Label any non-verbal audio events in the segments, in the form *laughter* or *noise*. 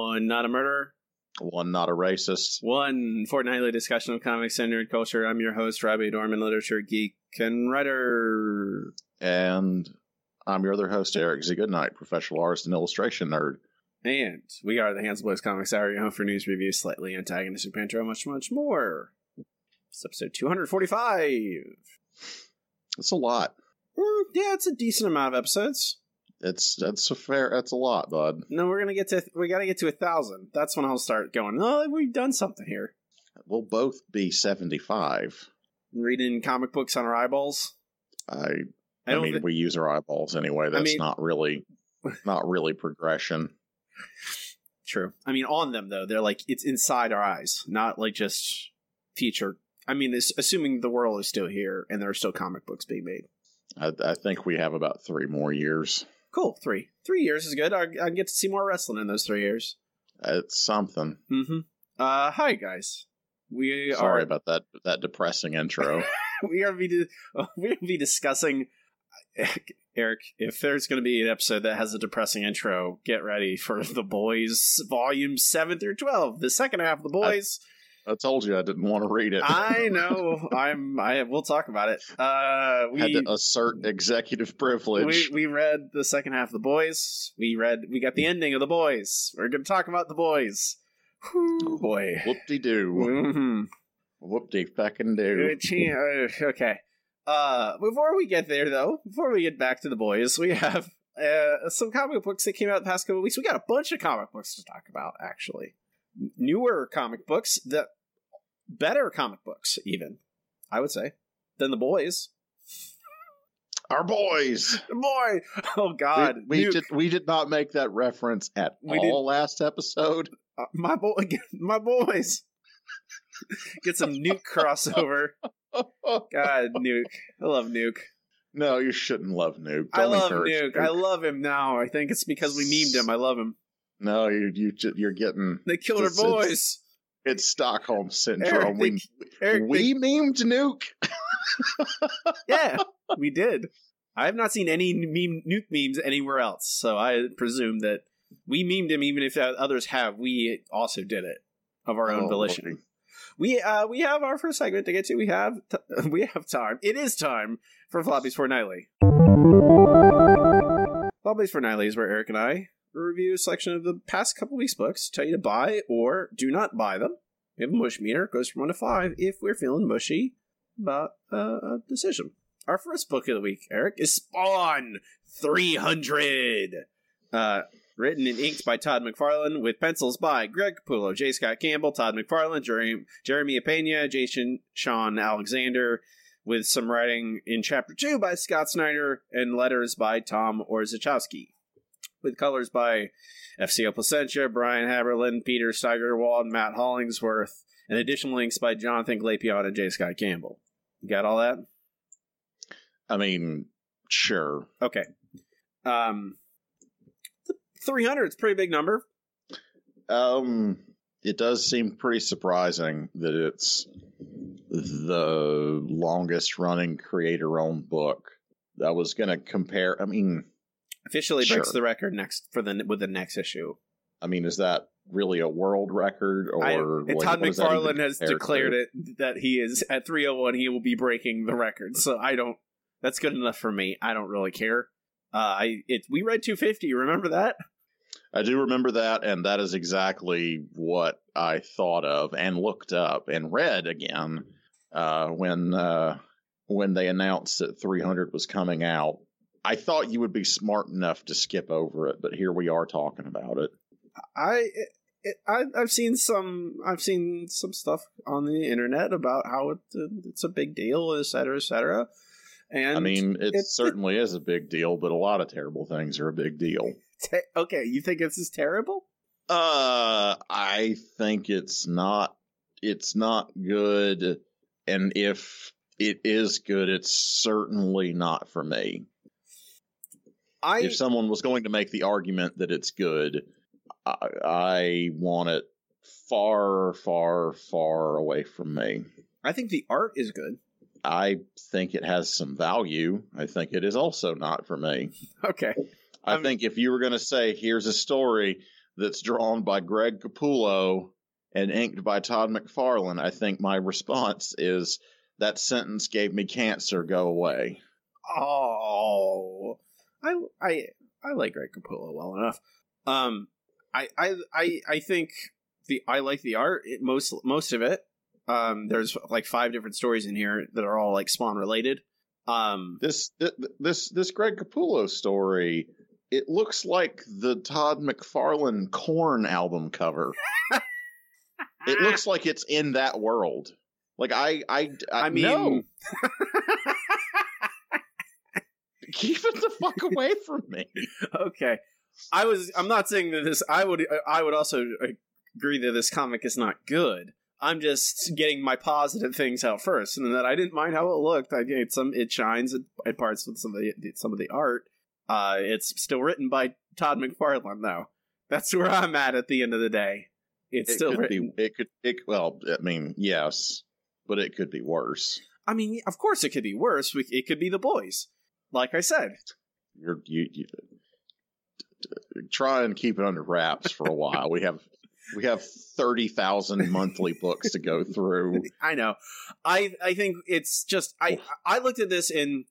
One not a murderer. One not a racist. One fortnightly discussion of comics and nerd culture. I'm your host, Robbie Dorman, literature geek and writer. And I'm your other host, Eric Z. Goodnight, professional artist and illustration nerd. And we are the Handsome Boys Comics Hour, your home for news, reviews, slightly antagonistic banter, much, much more. It's episode 245. That's a lot. Mm, yeah, it's a decent amount of episodes. It's that's a fair. That's a lot, bud. No, we're gonna get to we gotta get to a thousand. That's when I'll start going. Oh, we've done something here. We'll both be seventy-five. Reading comic books on our eyeballs. I. I I, mean, thi- we use our eyeballs anyway. That's mean- not really, *laughs* not really progression. True. I mean, on them though, they're like it's inside our eyes, not like just future. I mean, this, assuming the world is still here and there are still comic books being made. I, I think we have about three more years. Cool. Three. Three years is good. I, I get to see more wrestling in those three years. It's something. Mm-hmm. Uh, hi guys. We Sorry are about that. That depressing intro. *laughs* we are be di- *laughs* we will be discussing Eric. If there's going to be an episode that has a depressing intro, get ready for the boys, volume seven through twelve, the second half of the boys. I told you I didn't want to read it. I *laughs* know. I'm. I. We'll talk about it. Uh, had to assert executive privilege. we we read the second half of the boys. We read. We got the ending of the boys. We're going to talk about the boys. Whew, boy. Whoop de doo. Mhm. Whoop de fucking Uh, do. uh, Okay. Uh, before we get there, though, before we get back to the boys, we have uh, some comic books that came out the past couple of weeks. We got a bunch of comic books to talk about, actually. Newer comic books, that better comic books, even I would say, than the boys. Our boys. Boy, oh God, we, we did we did not make that reference at We all last episode. Uh, my boy, my boys. *laughs* Get some nuke crossover. God, nuke. I love nuke. no, you shouldn't love Nuke. I Don't love encourage Nuke. I love him now. I think it's because we memed him. I love him. No, you you ju- you're getting They killed our boys. it's Stockholm Eric, syndrome. they, we Eric, we memed Nuke. *laughs* yeah, we did. I have not seen any meme, nuke memes anywhere else, so I presume that we memed him. Even if others have, we also did it of our own Oh, volition. Lordy. We uh we have our first segment to get to. We have t- *laughs* we have time. It is time for Floppies Fortnightly. Floppies Fortnightly is where Eric and I review selection of the past couple weeks' books, tell you to buy or do not buy them. We have a mush meter, goes from one to five if we're feeling mushy about uh, a decision. Our first book of the week, Eric, is Spawn 300. Uh, written and inked by Todd McFarlane, with pencils by Greg Capullo, J. Scott Campbell, Todd McFarlane, Jeremy, Jeremy Opeña, Jason Shawn Alexander, with some writing in Chapter 2 by Scott Snyder, and letters by Tom Orzechowski. With colors by FCO Plascencia, Brian Haberlin, Peter Steigerwald, Matt Hollingsworth, and additional inks by Jonathan Glapion and J. Scott Campbell. You got all that? I mean, sure. Okay. Um, 300 is a pretty big number. Um, it does seem pretty surprising that it's the longest running creator owned book. I was going to compare. I mean, Officially breaks Sure. the record next for the with the next issue. I mean, is that really a world record or I, what- Todd what does that even McFarlane has declared to? it that he is at 301. He will be breaking the record. So I don't. That's good enough for me. I don't really care. Uh, I it we read 250. Remember that? I do remember that, and that is exactly what I thought of and looked up and read again uh, when uh, when they announced that 300 was coming out. I thought you would be smart enough to skip over it, but here we are talking about it. I. It, I, I've seen some. I've seen some stuff on the internet about how it, it's a big deal, et cetera, et cetera. And I mean, it it's- certainly is a big deal, but a lot of terrible things are a big deal. te- okay, you think this is terrible? Uh, I think it's not. It's not good, and if it is good, it's certainly not for me. I if someone was going to make the argument that it's good, I, I want it far, far, far away from me. I think the art is good. I think it has some value. I think it is also not for me. *laughs* Okay. I Um, think if you were going to say, here's a story that's drawn by Greg Capullo and inked by Todd McFarlane, I think my response is that sentence gave me cancer. Go away. Oh, I I I like Greg Capullo well enough. Um, I I I I think the I like the art it, most most of it. Um, there's like five different stories in here that are all like Spawn related. Um, This this this Greg Capullo story. It looks like the Todd McFarlane Korn album cover. *laughs* it looks like it's in that world. Like I I I, I mean, no. *laughs* *laughs* keep it the fuck away from me. okay. I was. I'm not saying that this. I would. I would also agree that this comic is not good. I'm just getting my positive things out first, and that I didn't mind how it looked. I it some it shines at, at parts with some of the some of the art. Uh, it's still written by Todd McFarlane, though. That's where I'm at at the end of the day. It's It still could written. be. It could. It well. I mean, yes, but it could be worse. I mean, of course, it could be worse. We, it could be the boys. Like I said, You're you. you try and keep it under wraps for a while. We have we have thirty thousand monthly books to go through. *laughs* I know. I I think it's just I I looked at this and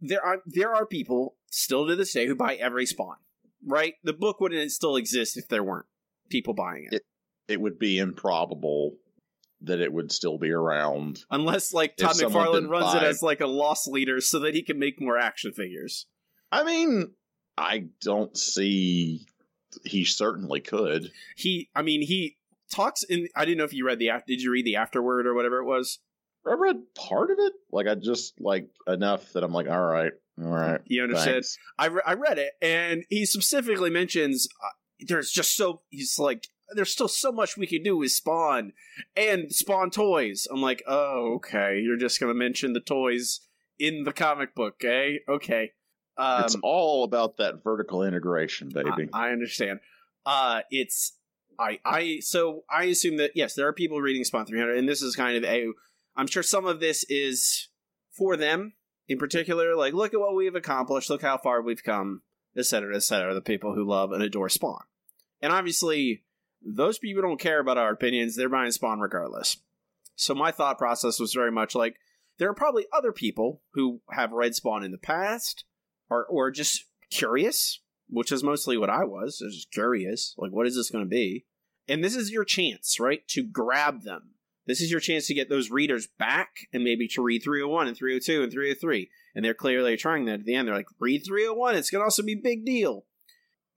there are there are people still to this day who buy every spawn. Right? The book wouldn't still exist if there weren't people buying it. It would be improbable that it would still be around. Unless like Todd McFarlane runs it as like a loss leader so that he can make more action figures. I mean, I don't see. He certainly could. He I mean he talks in I didn't know if you read the did you read the afterword or whatever it was? I read part of it. Like I just like enough that I'm like, all right, all right. You understand? I, re- I read it, and he specifically mentions uh, there's just so he's like there's still so much we can do with Spawn and Spawn toys. I'm like, oh okay, you're just gonna mention the toys in the comic book, eh? Okay, um, it's all about that vertical integration, baby. I, I understand. Uh, it's I I so I assume that yes, there are people reading Spawn 300, and this is kind of a. I'm sure some of this is for them in particular. Like, look at what we've accomplished. Look how far we've come, etc., etc. The people who love and adore Spawn, and obviously those people don't care about our opinions. They're buying Spawn regardless. So my thought process was very much like there are probably other people who have read Spawn in the past, or or just curious which is mostly what I was. I was just curious, like, what is this going to be? And this is your chance, right, to grab them. This is your chance to get those readers back and maybe to read 301 and 302 and 303. And they're clearly trying that at the end. They're like, read 301, it's going to also be big deal.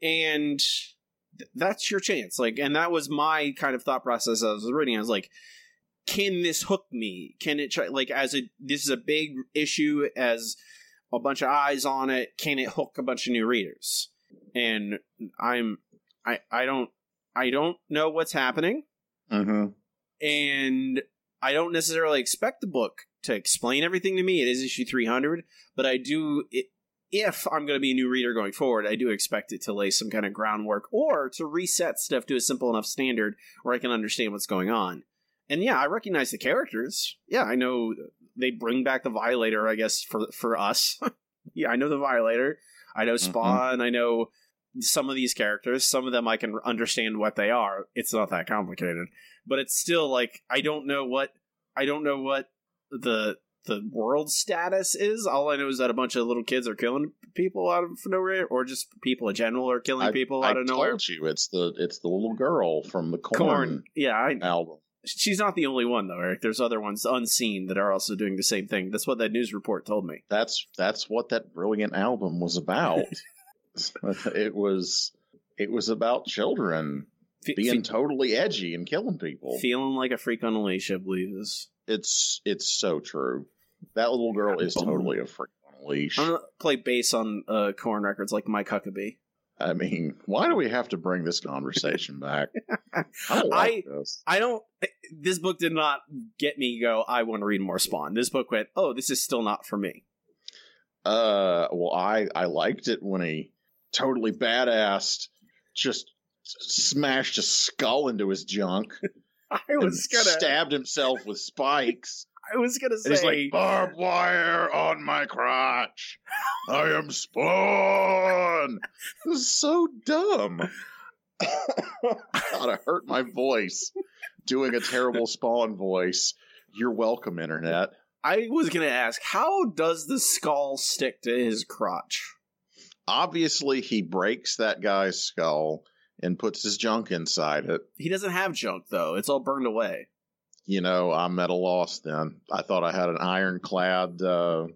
And th- that's your chance. Like, and that was my kind of thought process as I was reading. I was like, can this hook me? Can it try, like, as a, this is a big issue, as a bunch of eyes on it, can it hook a bunch of new readers? and I'm I I don't I don't know what's happening mm-hmm. and I don't necessarily expect the book to explain everything to me. It is issue 300, but I do it, if I'm going to be a new reader going forward, I do expect it to lay some kind of groundwork or to reset stuff to a simple enough standard where I can understand what's going on. And yeah, I recognize the characters. Yeah, I know they bring back the Violator, I guess for for us. *laughs* yeah, I know the Violator. I know mm-hmm. Spawn. I know some of these characters. Some of them I can understand what they are. It's not that complicated, but it's still like I don't know what I don't know what the the world status is. All I know is that a bunch of little kids are killing people out of nowhere, or just people in general are killing I, people I out of nowhere. told you it's the it's the little girl from the Korn, Korn, yeah, I, album. she's not the only one though, Eric. There's other ones unseen that are also doing the same thing. That's what that news report told me. That's that's what that brilliant album was about. *laughs* it was it was about children being fe- totally edgy and killing people. feeling like a freak on a leash, I believe is. It's it's so true. That little girl is totally a freak Unleash. I'm gonna play bass on uh, Korn records like Mike Huckabee. I mean, why do we have to bring this conversation back? *laughs* I don't like this. I don't. This book did not get me go. I want to read more Spawn. This book went. Oh, this is still not for me. Uh, well, I I liked it when he totally badassed just smashed a skull into his junk *laughs* I was gonna. stabbed himself with spikes. I was gonna And he's like, say. barbed wire on my crotch. I am Spawn. This is so dumb. God, I hurt my voice doing a terrible Spawn voice. You're welcome, Internet. I was gonna ask, how does the skull stick to his crotch? Obviously, he breaks that guy's skull and puts his junk inside it. He doesn't have junk though. It's all burned away. You know, I'm at a loss then. I thought I had an ironclad uh,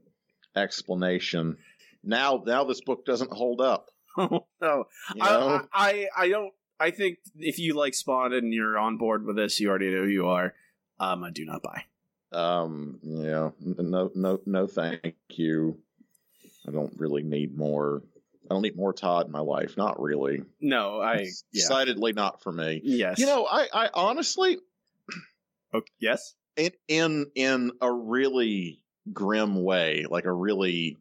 explanation. Now, now this book doesn't hold up. *laughs* No, You know? I, I I don't. I think if you like Spawn and you're on board with this, you already know who you are. Um, I do not buy. Um, yeah, no, no, no, thank you. I don't really need more. I don't need more Todd in my life. Not really. No, I yeah. Decidedly not for me. Yes. You know, I, I honestly, Okay, yes. in in in a really grim way, like a really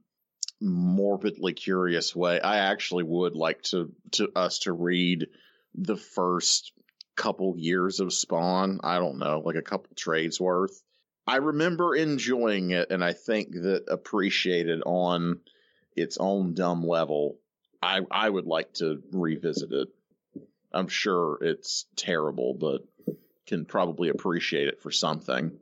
morbidly curious way, I actually would like to to us to read the first couple years of Spawn. I don't know, like a couple trades worth. I remember enjoying it, and I think that appreciated on its own dumb level. I I would like to revisit it. I'm sure it's terrible, but can probably appreciate it for something.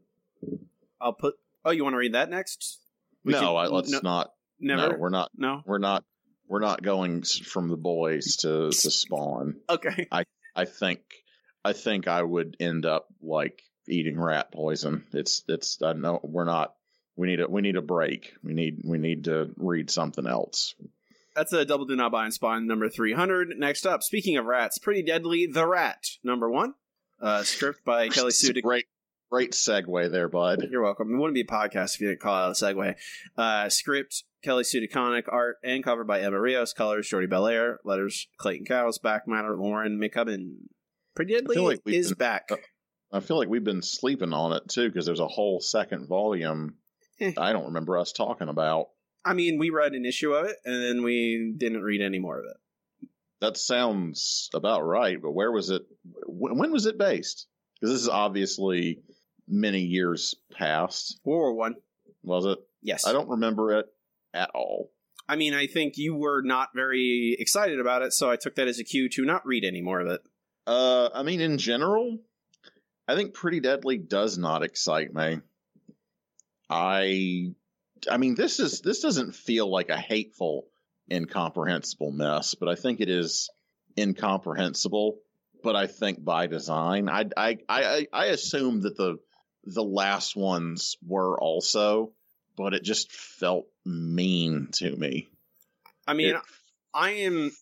I'll put. Oh, you want to read that next? We no, can- I, let's no, not. Never. No, we're not. No. We're not. We're not going from the boys to to spawn. *laughs* Okay. I I think. I think I would end up like eating rat poison. It's. It's. I know we're not. We need a. We need a break. We need. We need to read something else. That's a double do not buy and spawn number 300. Next up, speaking of rats, Pretty Deadly, The Rat, number one. Uh, script by Kelly Sue. Great. Great segue there, bud. You're welcome. It wouldn't be a podcast if you didn't call out a segue. Uh, script Kelly Sue DeConnick, art and cover by Emma Rios, colors Jordie Bellaire, letters Clayton Cowles, back matter Laurenn McCubbin. Pretty Deadly like is been- back. uh, I feel like we've been sleeping on it too because there's a whole second volume. Eh. I don't remember us talking about. I mean, we read an issue of it and then we didn't read any more of it. That sounds about right, but where was it? When, when was it based? Because this is obviously many years past. World War One. Was it? Yes. I don't remember it at all. I mean, I think you were not very excited about it, so I took that as a cue to not read any more of it. Uh, I mean, in general, I think Pretty Deadly does not excite me. I, I mean, this is this doesn't feel like a hateful, incomprehensible mess, but I think it is incomprehensible. But I think by design, I I I I assume that the the last ones were also, but it just felt mean to me. I mean, It- I am,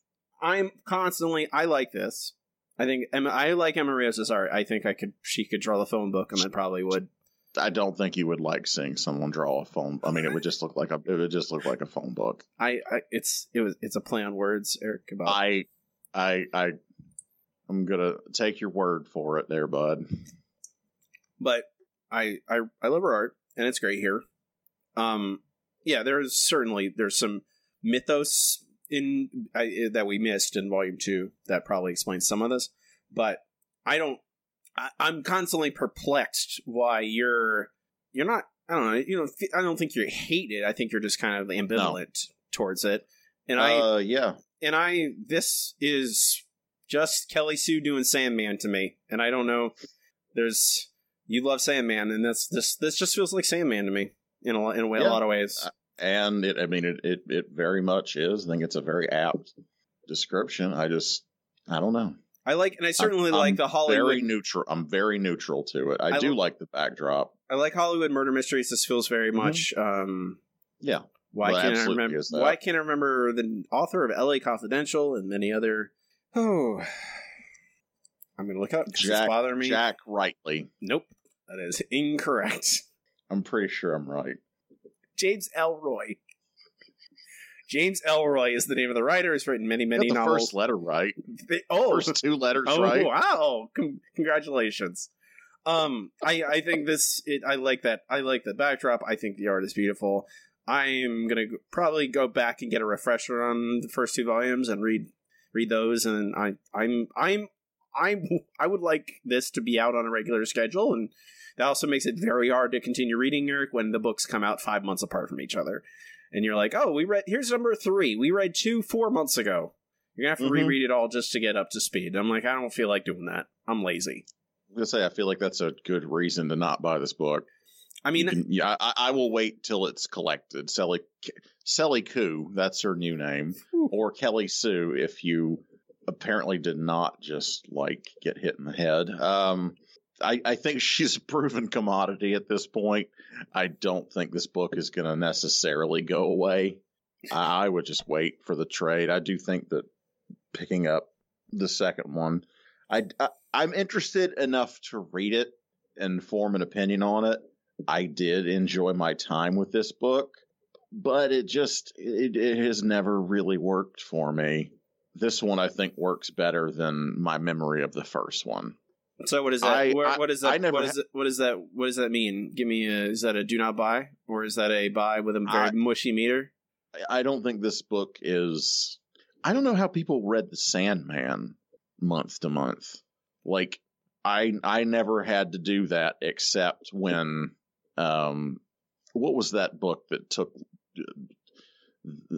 I'm constantly. I like this. I think I like Emma Rios' art. I think I could. She could draw the phone book, and I probably would. I don't think you would like seeing someone draw a phone. I mean, it would just look like a it would just look like a phone book. I, I it's it was it's a play on words, Eric. About I, I, I, I'm gonna take your word for it, there, bud. but I I I love her art, and it's great here. Um, yeah, there's certainly there's some mythos in I, that we missed in volume two that probably explains some of this, but I don't. I, I'm constantly perplexed why you're you're not. I don't know. You know, I don't think you hate it. I think you're just kind of ambivalent towards it. And I uh, yeah, and I this is just Kelly Sue doing Sandman to me, and I don't know. There's you love Sandman, and that's this this just feels like Sandman to me in a in a, way, a lot of ways. and it. I mean, it, it, it very much is. I think it's a very apt description. I just, I don't know. I like, and I certainly I'm- like I'm the Hollywood. Very neutral. I'm very neutral to it. I, I do lo- like the backdrop. I like Hollywood murder mysteries. This feels very Mhm. much. um Yeah. Why Well, can't I remember? Why can't I remember the author of L.A. Confidential and many other? Oh, I'm gonna look up. 'cause It's Jack bothering me. Jack Rightly. Nope, that is incorrect. I'm pretty sure I'm right. James Ellroy. James Ellroy is the name of the writer. Has written many, many the novels. first letter right. They- oh, First two letters oh right. wow! Con- congratulations. Um, I I think this. It, I like that. I like the backdrop. I think the art is beautiful. I'm gonna probably go back and get a refresher on the first two volumes and read read those. And I I'm I'm I'm I would like this to be out on a regular schedule, and that also makes it very hard to continue reading Eric when the books come out five months apart from each other. And you're like, oh, we read here's number three. We read two four months ago. You're gonna have to Mhm. reread it all just to get up to speed. I'm like, I don't feel like doing that. I'm lazy. I'm gonna say I feel like that's a good reason to not buy this book. I mean, can- yeah, I, I will wait till it's collected. Sally Sally Koo, that's her new name, Ooh. or Kelly Sue, if you apparently did not just like get hit in the head. Um, I, I think *laughs* she's a proven commodity at this point. I don't think this book is going to necessarily go away. I, I would just wait for the trade. I do think that picking up the second one, I, I I'm interested enough to read it and form an opinion on it. I did enjoy my time with this book, but it just it, it has never really worked for me. This one I think works better than my memory of the first one. So what is that? I- Where- what is that? What is it? What does that? What does that mean? Give me a. Is that a do not buy, or is that a buy with a very I- mushy meter? I- don't think this book is. I don't know how people read The Sandman month to month. Like I I never had to do that except when um what was that book that took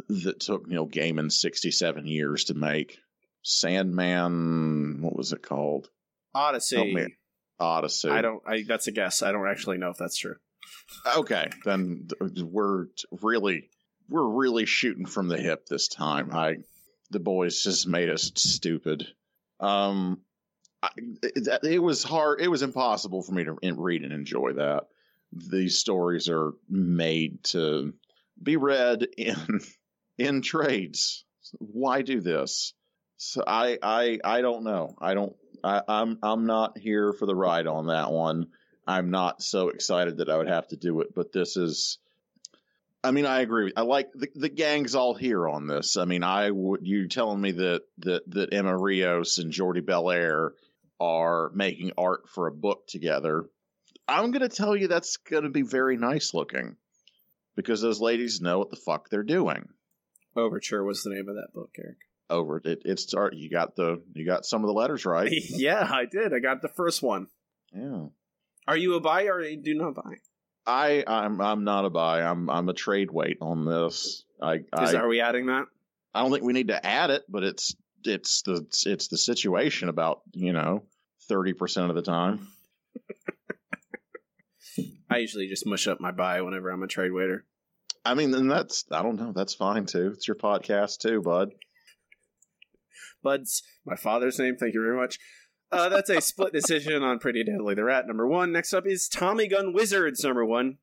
that took Neil Gaiman 67 years to make Sandman what was it called Odyssey. Odyssey I don't. I that's a guess. I don't actually know if that's true. Okay, then we're really we're really shooting from the hip this time. I the boys just made us stupid. Um, I, it, it was hard. It was impossible for me to read and enjoy that. These stories are made to be read in *laughs* in trades. Why do this? So I I I don't know. I don't. I, I'm I'm not here for the ride on that one. I'm not so excited that I would have to do it, but this is. I mean, I agree. I like the, the gang's all here on this. I mean, I would you telling me that that that Emma Rios and Jordie Bellaire are making art for a book together. I'm going to tell you that's going to be very nice looking because those ladies know what the fuck they're doing. Overture was the name of that book, Eric. Over it, it's art. You got the you got some of the letters right. *laughs* yeah, I did. I got the first one. Yeah. Are you a buy or do not buy? I I'm I'm not a buy. I'm I'm a trade weight on this. I Is I, are we adding that? I don't think we need to add it, but it's it's the it's the situation about you know thirty percent of the time. *laughs* I usually just mush up my buy whenever I'm a trade waiter. I mean, and that's I don't know. That's fine too. It's your podcast too, bud. Buds, my father's name. Thank you very much. Uh, that's a split decision on Pretty Deadly the Rat number one. Next up is Tommy Gun Wizards number one,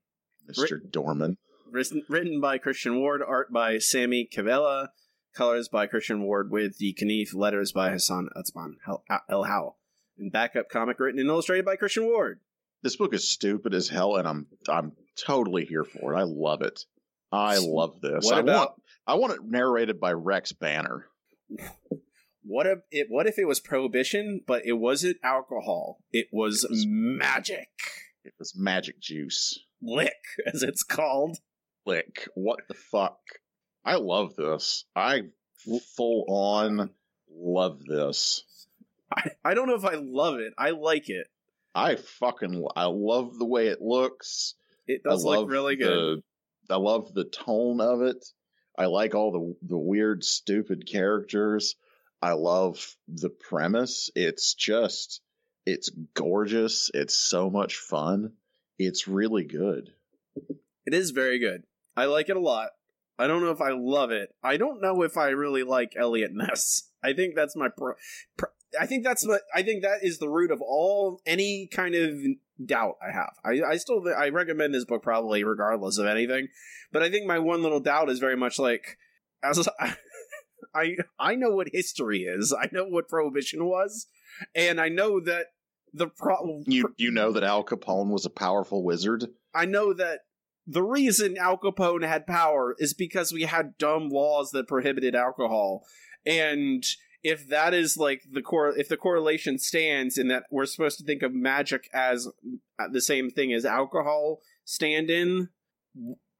Mister Dorman. written, written by Christian Ward, art by Sami Kivelä, colors by Christian Ward with the Knief, letters by Hassan Otsmane El- El Howell, and backup comic written and illustrated by Christian Ward. This book is stupid as hell, and I'm I'm totally here for it. I love it. I love this. What I about want I want it narrated by Rex Banner. *laughs* what if it? What if it was prohibition, but it wasn't alcohol? It was It was- magic It was magic juice. lick, *laughs* as it's called. Lick. what the fuck? I love this. I full on love this. I, I don't know if I love it. I like it. I fucking I love the way it looks. It does look really good. The, I love the tone of it. I like all the the weird, stupid characters. I love the premise. It's just, it's gorgeous. It's so much fun. It's really good. It is very good. I like it a lot. I don't know if I love it. I don't know if I really like Eliot Ness. *laughs* I think that's my pro. I think that's what I think that is the root of all any kind of doubt I have. I, I still I recommend this book probably regardless of anything, but I think my one little doubt is very much like as *laughs* I I know what history is. I know what prohibition was, and I know that the problem You you know that Al Capone was a powerful wizard. I know that the reason Al Capone had power is because we had dumb laws that prohibited alcohol. And if that is like the core, if the correlation stands in that we're supposed to think of magic as uh, the same thing as alcohol stand in,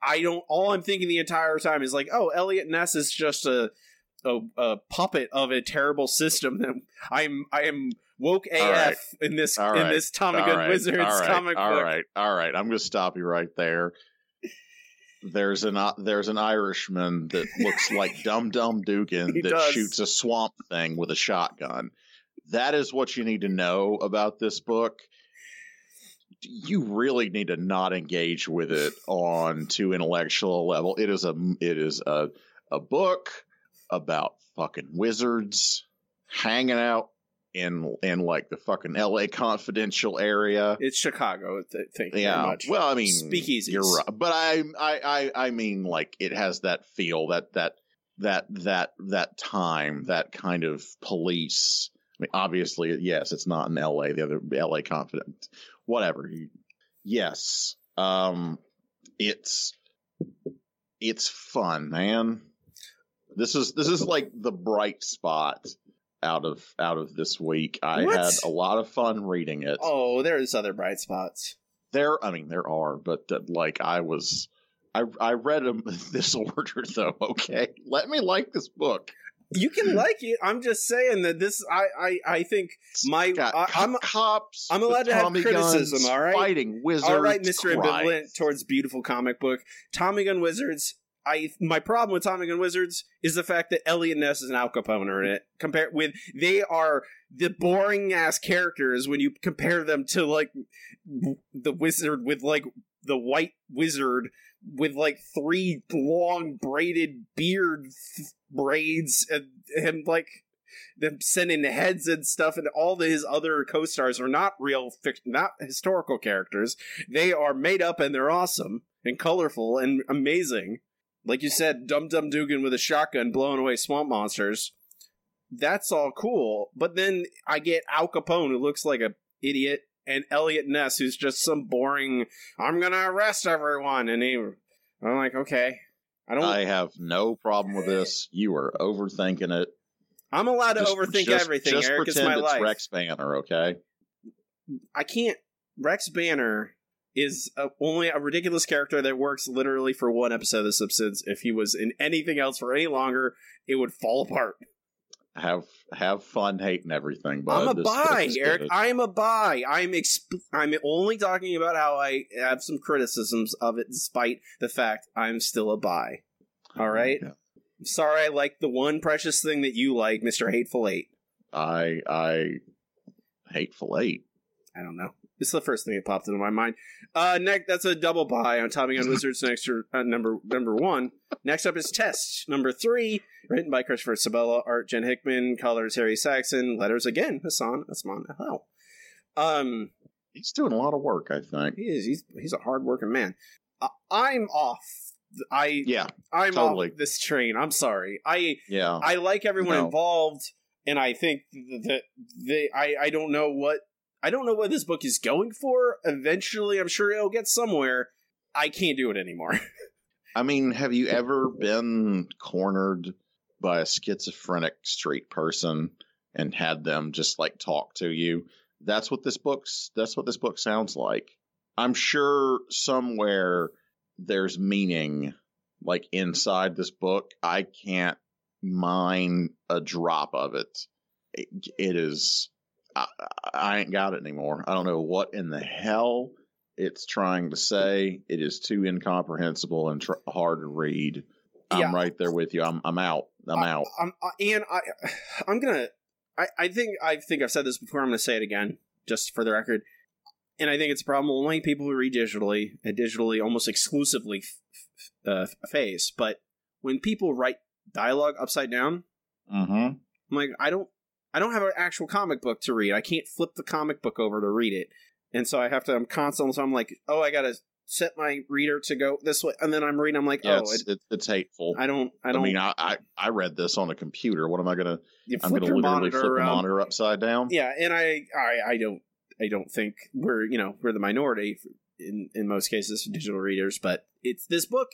I don't, all I'm thinking the entire time is like, oh, Eliot Ness is just a, a, a puppet of a terrible system that I'm, I am woke AF All right. in this, All in this Tommy All Gun right, Wizards all right, comic all book. right, all right. I'm going to stop you right there. There's an uh, there's an Irishman that looks *laughs* like Dum Dum Dugan that does. shoots a swamp thing with a shotgun. That is what you need to know about this book. You really need to not engage with it on too intellectual level. It is a it is a a book about fucking wizards hanging out in in like the fucking L.A. Confidential area. It's Chicago. Th- thank you very Yeah. much. Well, I mean, Speakeasies. You're right, but I, I, I, I mean, like it has that feel that that that that that time, that kind of police. I mean, obviously, yes, it's not in L.A. The other L.A. confident, whatever. Yes, um, it's it's fun, man. This is this is like the bright spot out of out of this week. I What? had a lot of fun reading it. Oh, there's other bright spots. There, I mean, there are, but uh, like I was, I I read them *laughs* this order though. Okay, let me like this book. You can like it. I'm just saying that this. I I, I think my. I, I'm cops. I'm allowed to have criticism, guns, all right? fighting wizards. all right, Mister Ambivalent towards beautiful comic book. Tommy Gun Wizards. I my problem with Tommy Gun Wizards is the fact that Eliot Ness and Al Capone in it. Compared with they are the boring ass characters when you compare them to like the wizard with like the white wizard with like three long braided beard braids and, and like them sending heads and stuff and all his other co-stars are not real not historical characters they are made up and they're awesome and colorful and amazing like you said dum dum dugan with a shotgun blowing away swamp monsters that's all cool but then i get al capone who looks like a idiot and eliot ness who's just some boring i'm gonna arrest everyone and he i'm like okay i don't I have no problem with this. You are overthinking it. i'm allowed to Just- overthink just- everything Just eric it's pretend my it's life Rex Banner, okay? I can't. Rex Banner is a, only a ridiculous character that works literally for one episode of The Simpsons. If he was in anything else for any longer, it would fall apart. Have have fun hating everything. But I'm a buy, *laughs* Eric. good. I'm a buy. I'm exp- I'm only talking about how I have some criticisms of it, despite the fact I'm still a buy. All right. Yeah. Sorry, I like the one precious thing that you like, Mister Hateful Eight. I I hateful eight. I don't know. It's the first thing that popped into my mind. Uh, next, that's a double buy on Tommy Gun *laughs* Wizards. Next, uh, number number one. Next up is Test number three, written by Christopher Sebela, art Jen Hickman, colors Harry Saxon, letters again Hassan Asman Hell. Um, He's doing a lot of work, I think. he is he's he's a hard working man. Uh, I'm off. I Yeah, I'm totally. off this train. I'm sorry. I yeah. I like everyone No. involved, and I think that they. I I don't know what I don't know what this book is going for. Eventually, I'm sure it'll get somewhere. I can't do it anymore. *laughs* I mean, have you ever been cornered by a schizophrenic straight person and had them just like talk to you? That's what this book's that's what this book sounds like. I'm sure somewhere there's meaning like inside this book. I can't mine a drop of it. It, it is I, I ain't got it anymore. I don't know what in the hell it's trying to say. It is too incomprehensible and tr- hard to read. I'm Yeah. right there with you. I'm I'm out. I'm I- out. I'm, I, and *sighs* I, I'm gonna. I, I think I think I've said this before. I'm gonna say it again, just for the record. And I think it's a problem only people who read digitally and digitally almost exclusively f- f- uh, face. But when people write dialogue upside down, Mm-hmm. I'm like, I don't, I don't have an actual comic book to read. I can't flip the comic book over to read it, and so I have to. I'm constantly. So I'm like, oh, I gotta set my reader to go this way, and then I'm reading. I'm like, Yeah, oh, it's, it, it, it's hateful. I don't, I I, don't. mean, I, I I read this on a computer. What am I gonna? you I'm gonna your literally monitor flip the monitor upside down. Yeah, and I, I, I don't, I don't think we're, you know, we're the minority. in in most cases digital readers. But it's this book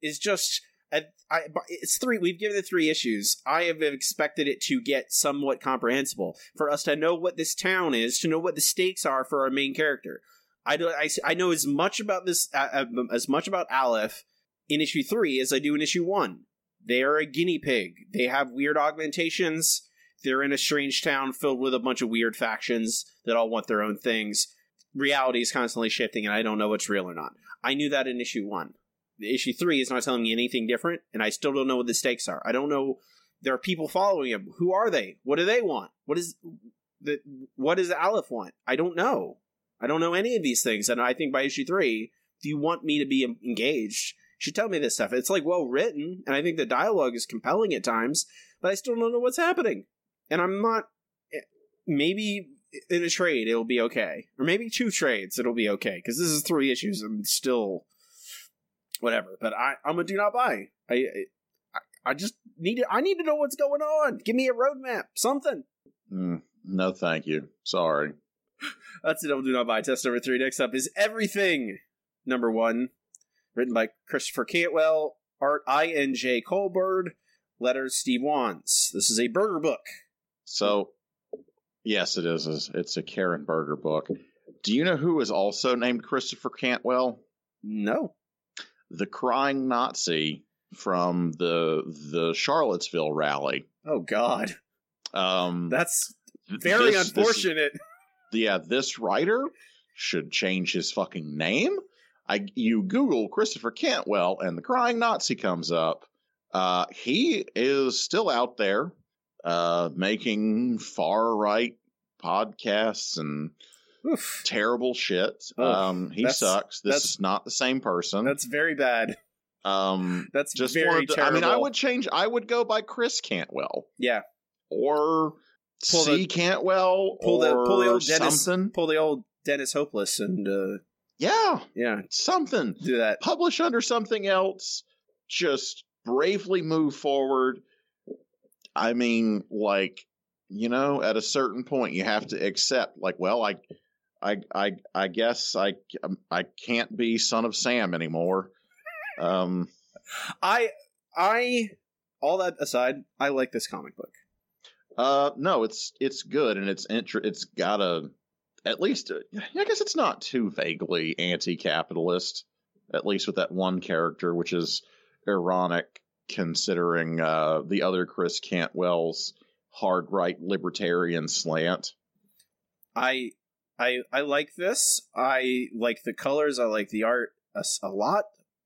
is just. I, I, it's three. We've given it three issues. I have expected it to get somewhat comprehensible for us to know what this town is, to know what the stakes are for our main character. I do. I, I know as much about this uh, as much about Aleph in issue three as I do in issue one. They are a guinea pig. They have weird augmentations. They're in a strange town filled with a bunch of weird factions that all want their own things. Reality is constantly shifting, and I don't know what's real or not. I knew that in issue one. Issue three is not telling me anything different, and I still don't know what the stakes are. I don't know. There are people following him. Who are they? What do they want? What is the what does Aleph want? I don't know. I don't know any of these things, and I think by issue three, if you want me to be engaged, you should tell me this stuff. It's like well written, and I think the dialogue is compelling at times, but I still don't know what's happening. And I'm not. eh, Maybe in a trade it'll be okay, or maybe two trades it'll be okay because this is three issues. I'm still whatever, but I I'm a do not buy. I I, I just need to, I need to know what's going on. Give me a roadmap, something. Mm, no, thank you. Sorry. *laughs* That's it. I'll do not buy. Test number three. Next up is everything. Number one, written by Christopher Cantwell, art I N J Culbard, letters Steve Wands. This is a Berger book. So, yes, it is. It's a Karen Berger book. Do you know who is also named Christopher Cantwell? No, The crying Nazi from the the Charlottesville rally. oh God, Um, that's very this- this- unfortunate. yeah, this writer should change his fucking name. I you Google Christopher Cantwell and the crying Nazi comes up. Uh, he is still out there, uh, making far right podcasts and Oof, terrible shit. Oh, um, he that's- sucks. This is not the same person. that's very bad. um, *laughs* That's just very to- terrible. I mean, I would change. I would go by Chris Cantwell yeah or Pull C the- Cantwell pull the pull the old Dennis something. pull the old Dennis Hopeless and uh, Yeah, yeah something. do that. publish under something else, just bravely move forward. I mean, like, you know, at a certain point you have to accept like, well, I I I I guess I I can't be son of Sam anymore. Um I I all that aside, I like this comic book. uh no, it's it's good and it's inter- it's got a at least uh, I guess it's not too vaguely anti-capitalist at least with that one character which is ironic considering uh the other Chris Cantwell's hard right libertarian slant. I I I like this. I like the colors. I like the art a lot.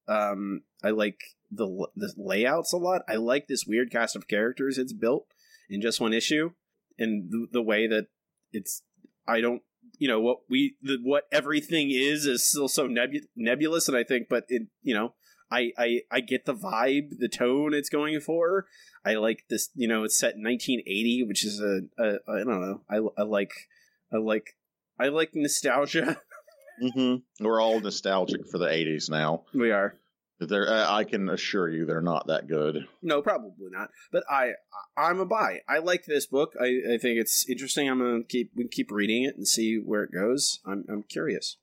Um, I like the the layouts a lot. I like this weird cast of characters it's built in just one issue, and the, the way that it's. I don't. You know what we the, what everything is is still so nebu- nebulous, and I think, but it you know. I, I, I get the vibe, the tone it's going for. I like this, you know, it's set in 1980, which is a, a I don't know. I, I like I like I like nostalgia. *laughs* Mm-hmm. We're all nostalgic for the '80s now. we are. They're, uh, I can assure you, they're not that good. No, probably not. But I I'm a buy. I like this book. I, I think it's interesting. I'm gonna keep we keep reading it and see where it goes. I'm I'm curious.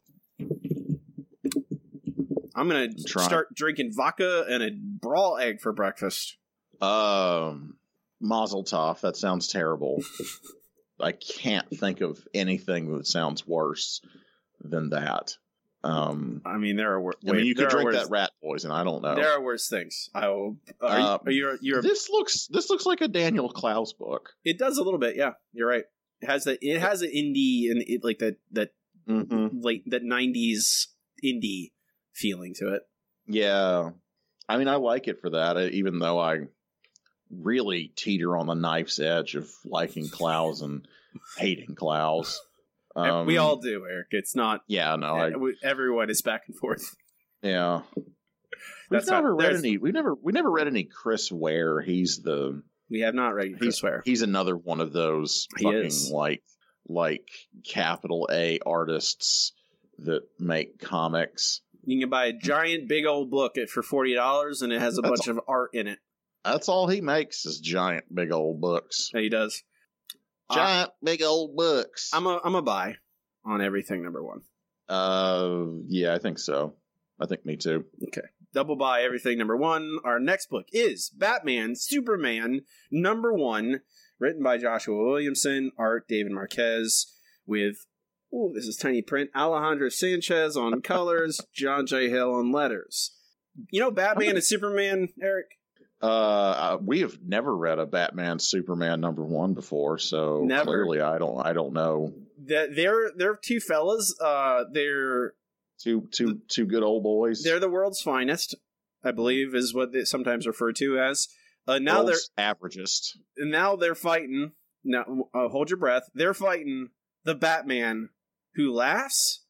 I'm gonna Try. start drinking vodka and a brawl egg for breakfast. Um, Mazel Tov. That sounds terrible. *laughs* I can't think of anything that sounds worse than that. Um, I mean, there are wor- I mean, you could drink worse- that rat poison. I don't know. There are worse things. I will. Are, Uh, you, are you? You're. this looks this looks like a Daniel Clowes book. It does a little bit. Yeah, you're right. It has that. It has an indie and it like that that Mm-hmm. late that '90s indie feeling to it. Yeah, I mean, I like it for that. Even though I really teeter on the knife's edge of liking Clowes and hating Clowes. Um, we all do, Eric. It's not. Yeah, no, I, everyone is back and forth. yeah. We've That's not- never read any. We never. We never read any Chris Ware. He's the. We have not read. He's swear. He's another one of those He fucking is. like like capital A artists that make comics. You can buy a giant, big old book for forty dollars, and it has a That's bunch of art in it. That's all he makes is giant, big old books. Yeah, he does. Uh, Giant, big old books. I'm a I'm a buy on everything. Number one. Uh, yeah, I think so. I think me too. Okay. Double buy everything number one. Our next book is Batman Superman number one, written by Joshua Williamson, art David Marquez, with oh, this is tiny print. Alejandro Sanchez on *laughs* colors, John J. Hill on letters. You know Batman and Superman, Eric? Uh, we have never read a Batman Superman number one before, so Never. clearly I don't I don't know. That they're they're two fellas. Uh, they're Two two two good old boys. they're the world's finest, I believe, is what they sometimes referred to as. Uh, now they're averagest. and now they're fighting. Now, uh, hold your breath. They're fighting the Batman who laughs,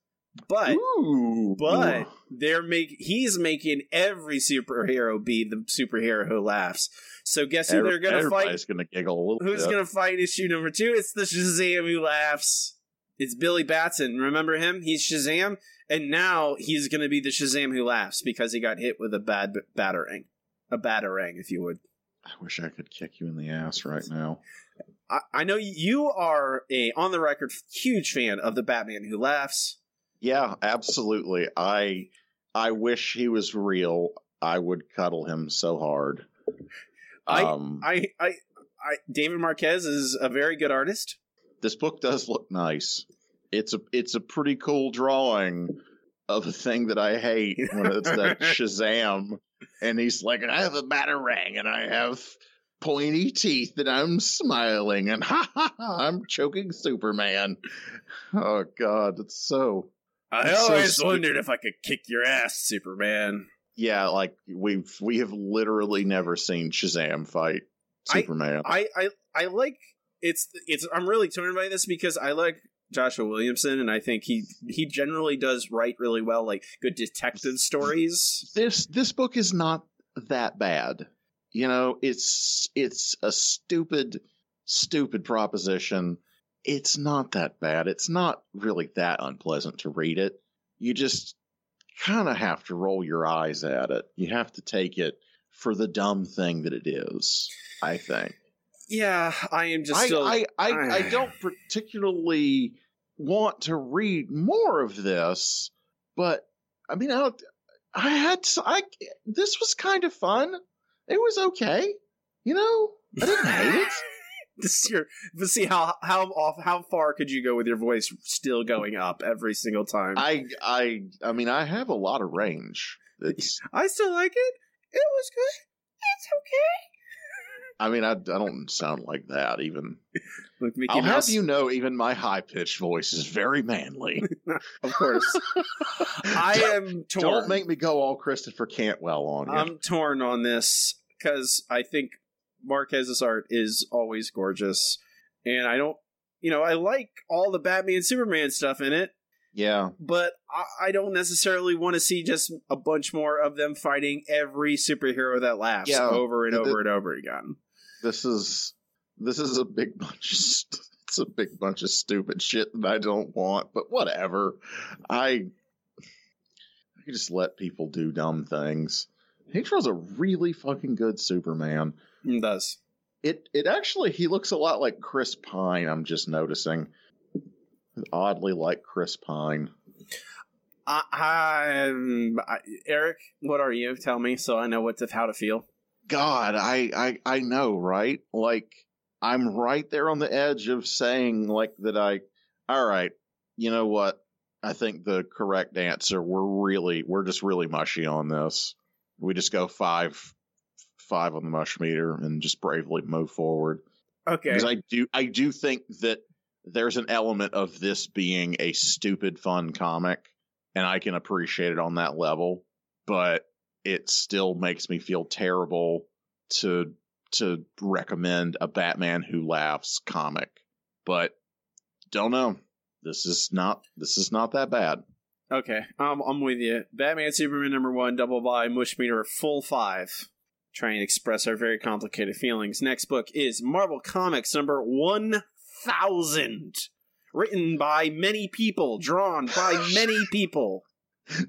but Ooh, but they're make he's making every superhero be the superhero who laughs. So guess who they're gonna fight? everybody's gonna giggle a little Who's bit. gonna fight issue number two? It's the Shazam who laughs. It's Billy Batson. Remember him? He's Shazam, and now he's gonna be the Shazam who laughs because he got hit with a bad battering, a batarang, if you would. I wish I could kick you in the ass right now. I, I know you are a on the record huge fan of the Batman who laughs. Yeah, absolutely. I I wish he was real. I would cuddle him so hard. I- um, I, I, I, David Marquez is a very good artist. this book does look nice. It's a it's a pretty cool drawing of a thing that I hate when it's that *laughs* Shazam, and he's like, I have a batarang and I have pointy teeth and I'm smiling and *laughs* ha ha ha, I'm choking Superman. Oh God, it's so I It's so always stupid. wondered if I could kick your ass, Superman. yeah. Like we've we have literally never seen Shazam fight I- Superman. I, I, I like it's it's. I'm really torn by this because I like Joshua Williamson, and I think he he generally does write really well, like good detective stories. this this book is not that bad. You know, it's it's a stupid stupid proposition. It's not that bad. It's not really that unpleasant to read it. You just kind of have to roll your eyes at it. You have to take it for the dumb thing that it is, I think. Yeah, I am just I, still. I, I, I don't particularly want to read more of this, but I mean, I, I had I this was kind of fun. It was okay, you know. I didn't hate it. *laughs* *laughs* this is your, but see how how off how far could you go with your voice still going up every single time? I, I, I mean, I have a lot of range. It's, *laughs* I still like it. It was good. It's okay. I mean, I, I don't sound like that even. *laughs* With Mickey I'll Mouse, have you know, even my high pitched voice is very manly. of course. I am torn. Don't make me go all Christopher Cantwell on you. I'm torn on this because I think Marquez's art is always gorgeous, and I don't, you know, I like all the Batman Superman stuff in it, yeah, but I, I don't necessarily want to see just a bunch more of them fighting every superhero that laughs Yeah. over and The- over and over again. this is this is a big bunch of it's a big bunch of stupid shit that I don't want, but whatever. I I just let people do dumb things. He draws a really fucking good Superman. It does. It it actually he looks a lot like Chris Pine, I'm just noticing. Oddly like Chris Pine. I, I, um, I, Eric, what are you? Tell me so I know what to, how to feel. God, I, I I know, right? Like I'm right there on the edge of saying like that I all right, you know what? I think the correct answer we're really we're just really mushy on this. We just go five five on the mush meter and just bravely move forward. Okay. Because I do I do think that there's an element of this being a stupid fun comic and I can appreciate it on that level, but it still makes me feel terrible to to recommend a Batman who laughs comic. But don't know. This is not this is not that bad. Okay, um, I'm with you. Batman Superman number one, double by Mush Meter, full five. Try and express our very complicated feelings. Next book is Marvel Comics number 1000. Written by many people, drawn by *laughs* many people.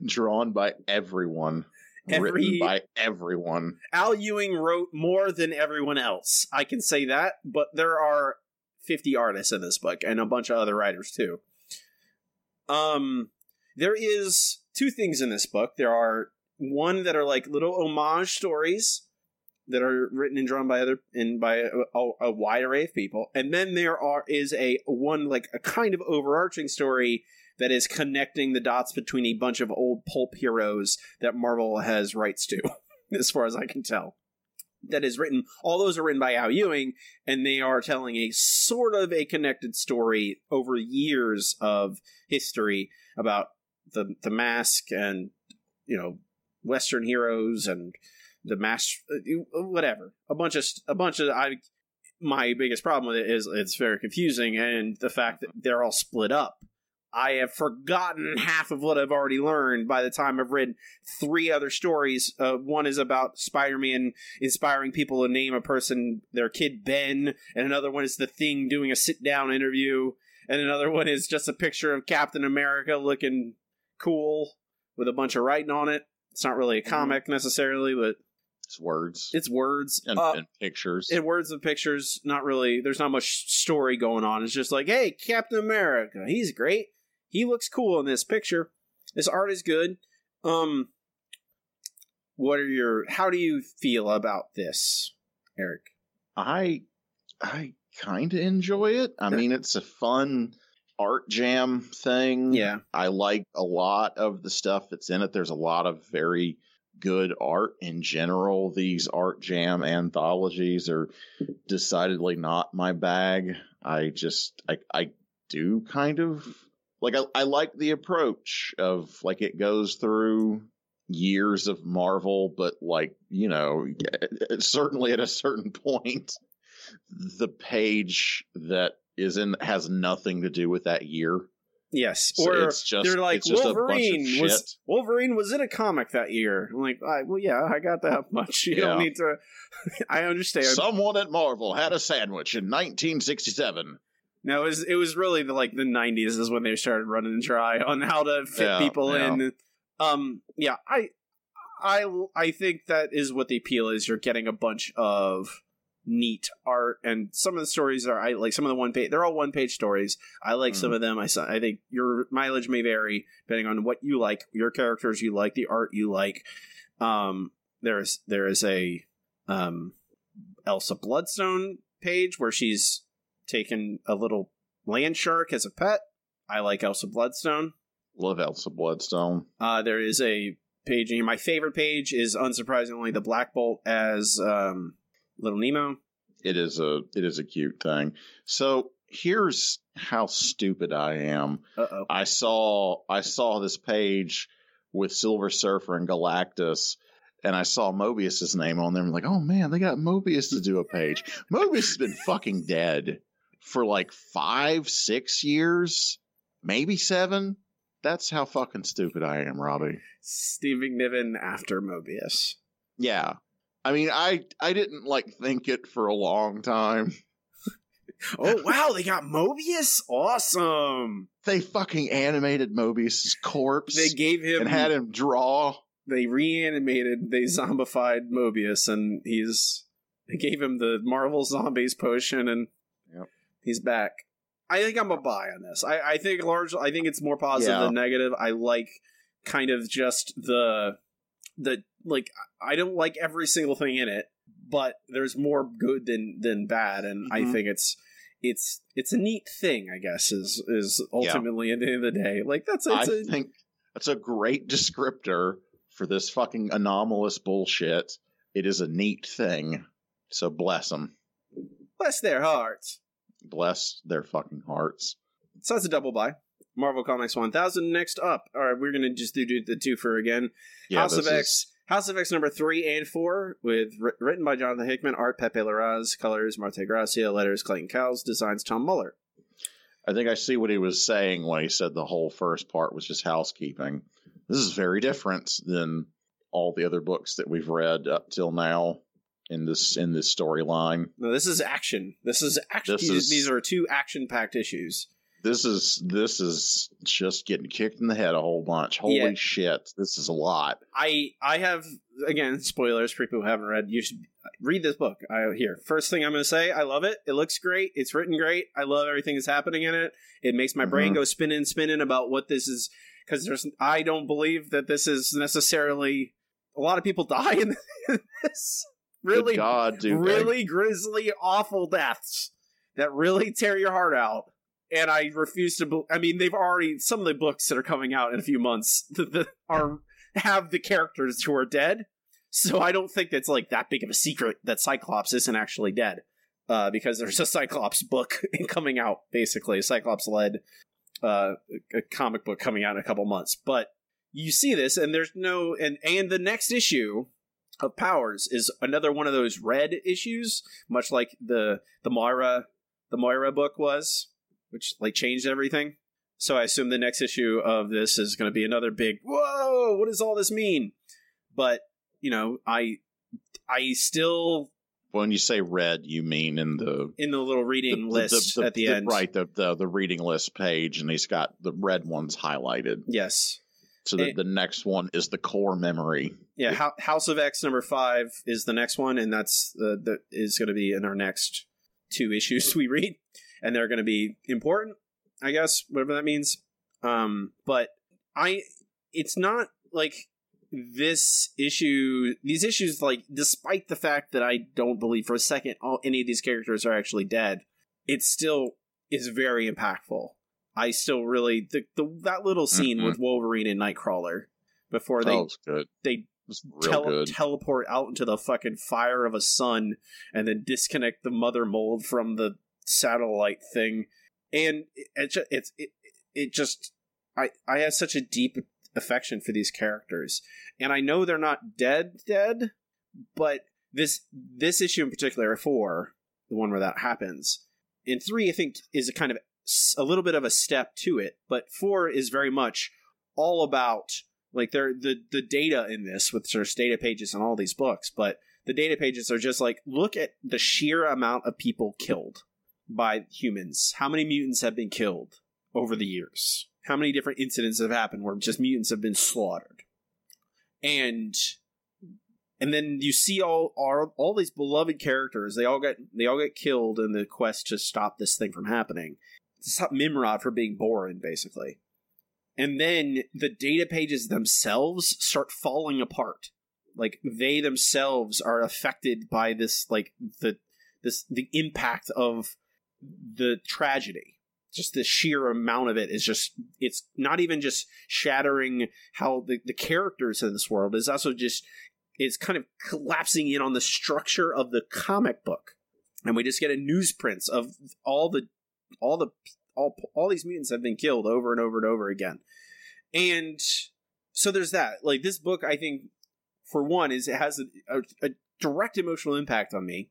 Drawn by everyone. Every- Written by everyone. Al Ewing wrote more than everyone else. I can say that, but there are 50 artists in this book and a bunch of other writers too. Um there is two things in this book. There are one that are like little homage stories that are written and drawn by other and by a, a, a wide array of people, and then there are is a one like a kind of overarching story that is connecting the dots between a bunch of old pulp heroes that Marvel has rights to, *laughs* as far as I can tell. That is written. All those are written by Al Ewing, and they are telling a sort of a connected story over years of history about the the mask and you know Western heroes and the mask, whatever. A bunch of a bunch of I. My biggest problem with it is it's very confusing, and the fact that they're all split up. I have forgotten half of what I've already learned by the time I've read three other stories. Uh, one is about Spider Man inspiring people to name a person, their kid Ben, and another one is the Thing doing a sit down interview, and another one is just a picture of Captain America looking cool with a bunch of writing on it. It's not really a comic necessarily, but It's words it's words and, Uh, and pictures. in words and pictures. Not really. There's not much story going on. It's just like, hey, Captain America, he's great. He looks cool in this picture. This art is good. Um, what are your? How do you feel about this, Eric? I I kind of enjoy it. I mean, it's a fun art jam thing. Yeah, I like a lot of the stuff that's in it. There's a lot of very good art in general. These art jam anthologies are decidedly not my bag. I just I I do kind of like I, I like the approach of like it goes through years of Marvel, but like, you know, *laughs* certainly at a certain point the page that is in has nothing to do with that year. yes. So or it's just they're like just a bunch of Wolverine was. Wolverine was in a comic that year. I'm like, I, well, yeah, I got that *laughs* much. You don't Yeah. need to. *laughs* I understand. Someone at Marvel had a sandwich in 1967. No, it was it was really the like the '90s is when they started running dry on how to fit Yeah, people yeah. in. Um, yeah, I, I, I think that is what the appeal is. You're getting a bunch of neat art, and some of the stories are I like some of the one page. They're all one page stories. I like some Mhm. of them. I, I think your mileage may vary depending on what you like, your characters you like, the art you like. Um, there's there is a um Elsa Bloodstone page where she's taken a little land shark as a pet. I like Elsa Bloodstone. Love Elsa Bloodstone. Uh, there is a page, and my favorite page is unsurprisingly the Black Bolt as um, Little Nemo. It is a it is a cute thing. So here's how stupid I am. Uh oh. I saw I saw this page with Silver Surfer and Galactus, and I saw Moebius's name on there. I'm like, oh man, they got Moebius to do a page. Moebius has been fucking dead for like five, six years, maybe seven. That's how fucking stupid I am, Robbie. Steve McNiven after Moebius. Yeah. I mean, I I didn't like think it for a long time. *laughs* Oh wow, they got Moebius! Awesome. They fucking animated Moebius's corpse They gave him and had him draw. they reanimated, they zombified Moebius, and he's they gave him the Marvel Zombies potion, and Yep. he's back. I think I'm a buy on this. I, I think large. I think it's more positive Yeah. than negative. I like kind of just the the like. I don't like every single thing in it, but there's more good than than bad, and I Mhm. think it's it's it's a neat thing. I guess is is ultimately at the end of the day like that's it's a, think that's a great descriptor for this fucking anomalous bullshit. It is a neat thing. So bless them. bless their hearts. Bless their fucking hearts. So that's a double buy. Marvel Comics 1000. Next up, all right, we're gonna just do, do the two for again. Yeah, House of is- X. House of X number three and four, with written by Jonathan Hickman, art Pepe Larraz, colors Marte Gracia, letters Clayton Cowles, designs Tom Muller. I think I see what he was saying when he said the whole first part was just housekeeping. This is very different than all the other books that we've read up till now in this in this storyline. No, this is action. This is action. This these, is- these are two action-packed issues. This is this is just getting kicked in the head a whole bunch. Holy Yeah. shit, this is a lot. I I have again spoilers for people who haven't read. You should read this book. I here first thing I'm going to say. I love it. It looks great. It's written great. I love everything that's happening in it. It makes my brain Mhm. go spinning, spinning about what this is. because there's I don't believe that this is necessarily a lot of people *laughs* die in this really Good God, dude. really grisly awful deaths that really tear your heart out and I refuse to. Be- I mean, they've already some of the books that are coming out in a few months *laughs* that, are have the characters who are dead. So I don't think it's like that big of a secret that Cyclops isn't actually dead, uh, because there's a Cyclops book *laughs* coming out, basically a Cyclops led uh, a comic book coming out in a couple months. But you see this, and there's no and and the next issue of Powers is another one of those red issues, much like the the Moira the Moira book was, which like changed everything. So I assume the next issue of this is going to be another big whoa. What does all this mean? But you know, I I still when you say red, you mean in the in the little reading list at the, end, right? The, the the reading list page, and he's got the red ones highlighted. Yes. So the, the next one is the core memory. Yeah, Hou- House of X number five is the next one, and that's uh, that is going to be in our next two issues *laughs* we read, and they're going to be important, I guess, whatever that means. Um, but I, it's not like this issue. These issues, like, despite the fact that I don't believe for a second all any of these characters are actually dead, it still is very impactful. I still really the, the that little scene Mhm. with Wolverine and Nightcrawler before they good. they tele- teleport out into the fucking fire of a sun and then disconnect the mother mold from the satellite thing. And it, it, it's it, it just i i have such a deep affection for these characters. And i know they're not dead dead but this this issue in particular four the one where that happens in three i think is a kind of a little bit of a step to it. But four is very much all about like they're the the data in this with sort there's data pages in all these books but the data pages are just like look at the sheer amount of people killed by humans. How many mutants have been killed over the years? How many different incidents have happened where just mutants have been slaughtered? And and then you see all all, all these beloved characters they all get they all get killed in the quest to stop this thing from happening. To stop Nimrod from being born basically. And then the data pages themselves start falling apart. Like they themselves are affected by this like the this the impact of the tragedy. Just the sheer amount of it is just it's not even just shattering how the, the characters in this world is also just it's kind of collapsing in on the structure of the comic book. And we just get a newsprint of all the all the all all these mutants have been killed over and over and over again. And so there's that. Like this book i think for one is it has a, a, a direct emotional impact on me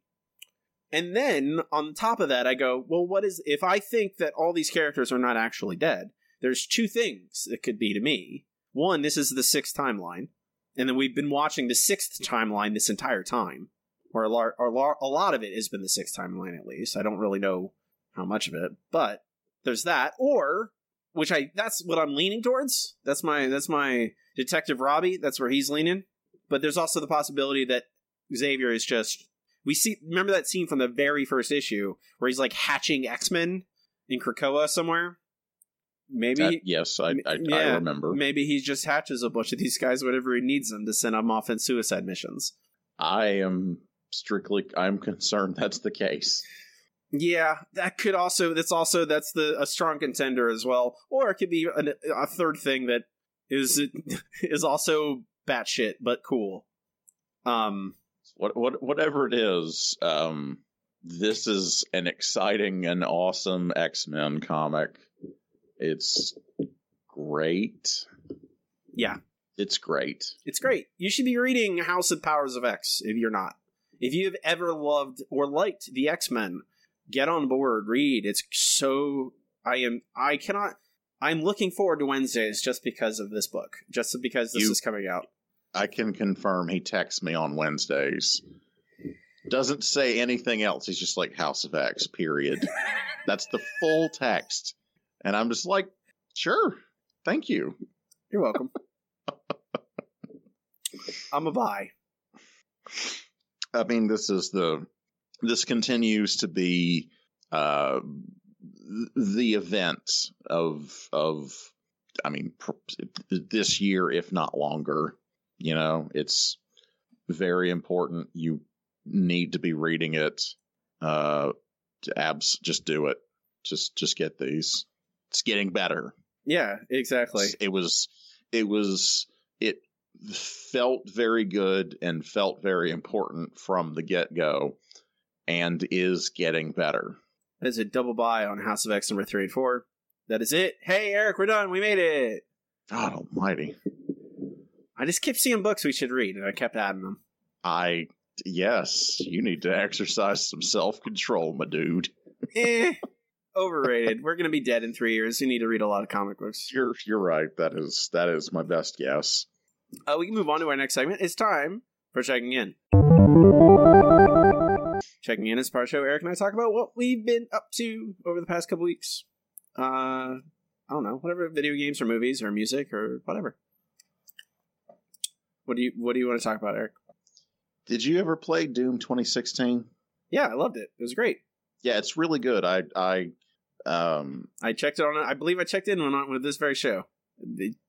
and then on top of that i go well what is if i think that all these characters are not actually dead there's two things it could be to me. One this is the sixth timeline. And then we've been watching the sixth timeline this entire time. Or a, lar- a, lar- a lot of it has been the sixth timeline at least. I don't really know how much of it but there's that. Or which i that's what i'm leaning towards. That's my that's my detective robbie. That's where he's leaning. But there's also the possibility that xavier is just we see remember that scene from the very first issue where he's like hatching x-men in krakoa somewhere maybe That- yes, I, I, I remember. maybe he just hatches a bunch of these guys whenever he needs them to send them off in suicide missions I am strictly. I'm concerned that's the case. Yeah, that could also that's also that's the a strong contender as well, or it could be a, a third thing that is *laughs* is also batshit but cool. Um, What, what, whatever it is, um, this is an exciting and awesome X Men comic. It's great. yeah, It's great. it's great. You should be reading House of Powers of X if you're not. If you have ever loved or liked the X Men, get on board. Read. It's so. I am. I cannot. I'm looking forward to Wednesdays just because of this book. Just because this You- is coming out. I can confirm he texts me on Wednesdays. Doesn't say anything else. He's just like House of X, period. *laughs* That's the full text. And I'm just like, sure. Thank you. You're welcome. *laughs* I'm a buy. I mean, this is the this continues to be uh, the event of of I mean, pr- this year, if not longer. You know, it's very important. You need to be reading it. Uh, abs, just do it. Just, just get these. It's getting better. Yeah, exactly. It was, it was, it felt very good and felt very important from the get go, and is getting better. That is a double buy on House of X number three and four. That is it. Hey, Eric, we're done. We made it. God Almighty! I just kept seeing books we should read, and I kept adding them. I yes, you need to exercise some self control, my dude. eh, *laughs* overrated. We're gonna be dead in three years. You need to read a lot of comic books. You're you're right. That is that is my best guess. Uh, we can move on to our next segment. It's time for checking in. Checking in is part show. Eric and I talk about what we've been up to over the past couple weeks. Uh, I don't know, whatever video games or movies or music or whatever. What do you What do you want to talk about, Eric? Did you ever play Doom 2016? Yeah, I loved it. It was great. Yeah, it's really good. I I um I checked it on. I believe I checked in on with this very show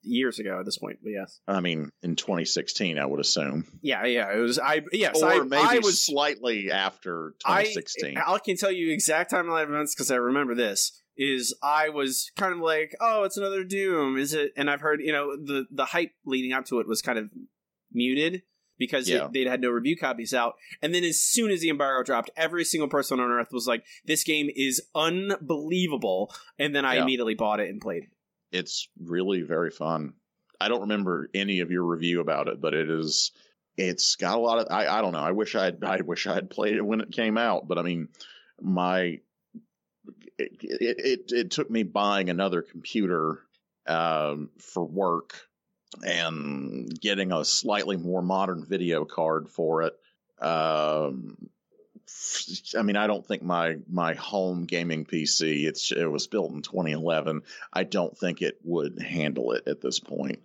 years ago at this point. But yes, I mean in 2016, I would assume. yeah, yeah. It was. I yes, or I, maybe I was slightly after 2016. I, I can tell you exact timeline of events because I remember this. Is I was kind of like, oh, it's another Doom, is it? And I've heard, you know, the the hype leading up to it was kind of muted because Yeah. they'd had no review copies out. And then as soon as the embargo dropped, every single person on Earth was like, this game is unbelievable. And then I Yeah. immediately bought it and played. it. it's really very fun. I don't remember any of your review about it, but it is. It's got a lot of. I, I don't know. I wish I would I wish I had played it when it came out, but I mean, my it it it, it took me buying another computer um, for work and getting a slightly more modern video card for it. Um, I mean, I don't think my my home gaming PC. It's it was built in 2011. I don't think it would handle it at this point.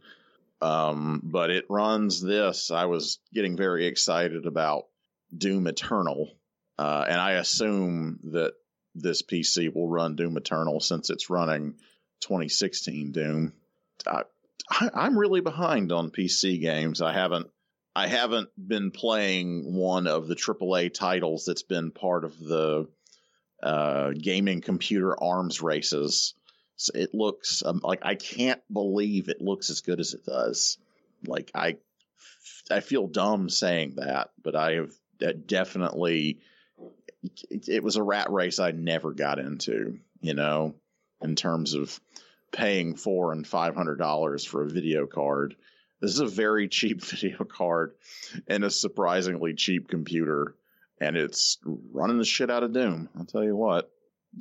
Um, but it runs this. I was getting very excited about Doom Eternal, uh, and I assume that this PC will run Doom Eternal since it's running 2016 Doom. I, I, I'm really behind on PC games. I haven't I haven't been playing one of the AAA titles that's been part of the uh, gaming computer arms races. So it looks um, like I can't believe it looks as good as it does. Like I, I feel dumb saying that, but I have uh, definitely. It, it was a rat race I never got into. You know, in terms of paying four and five hundred dollars for a video card. This is a very *laughs* cheap video card and a surprisingly cheap computer, and it's running the shit out of Doom. I'll tell you what,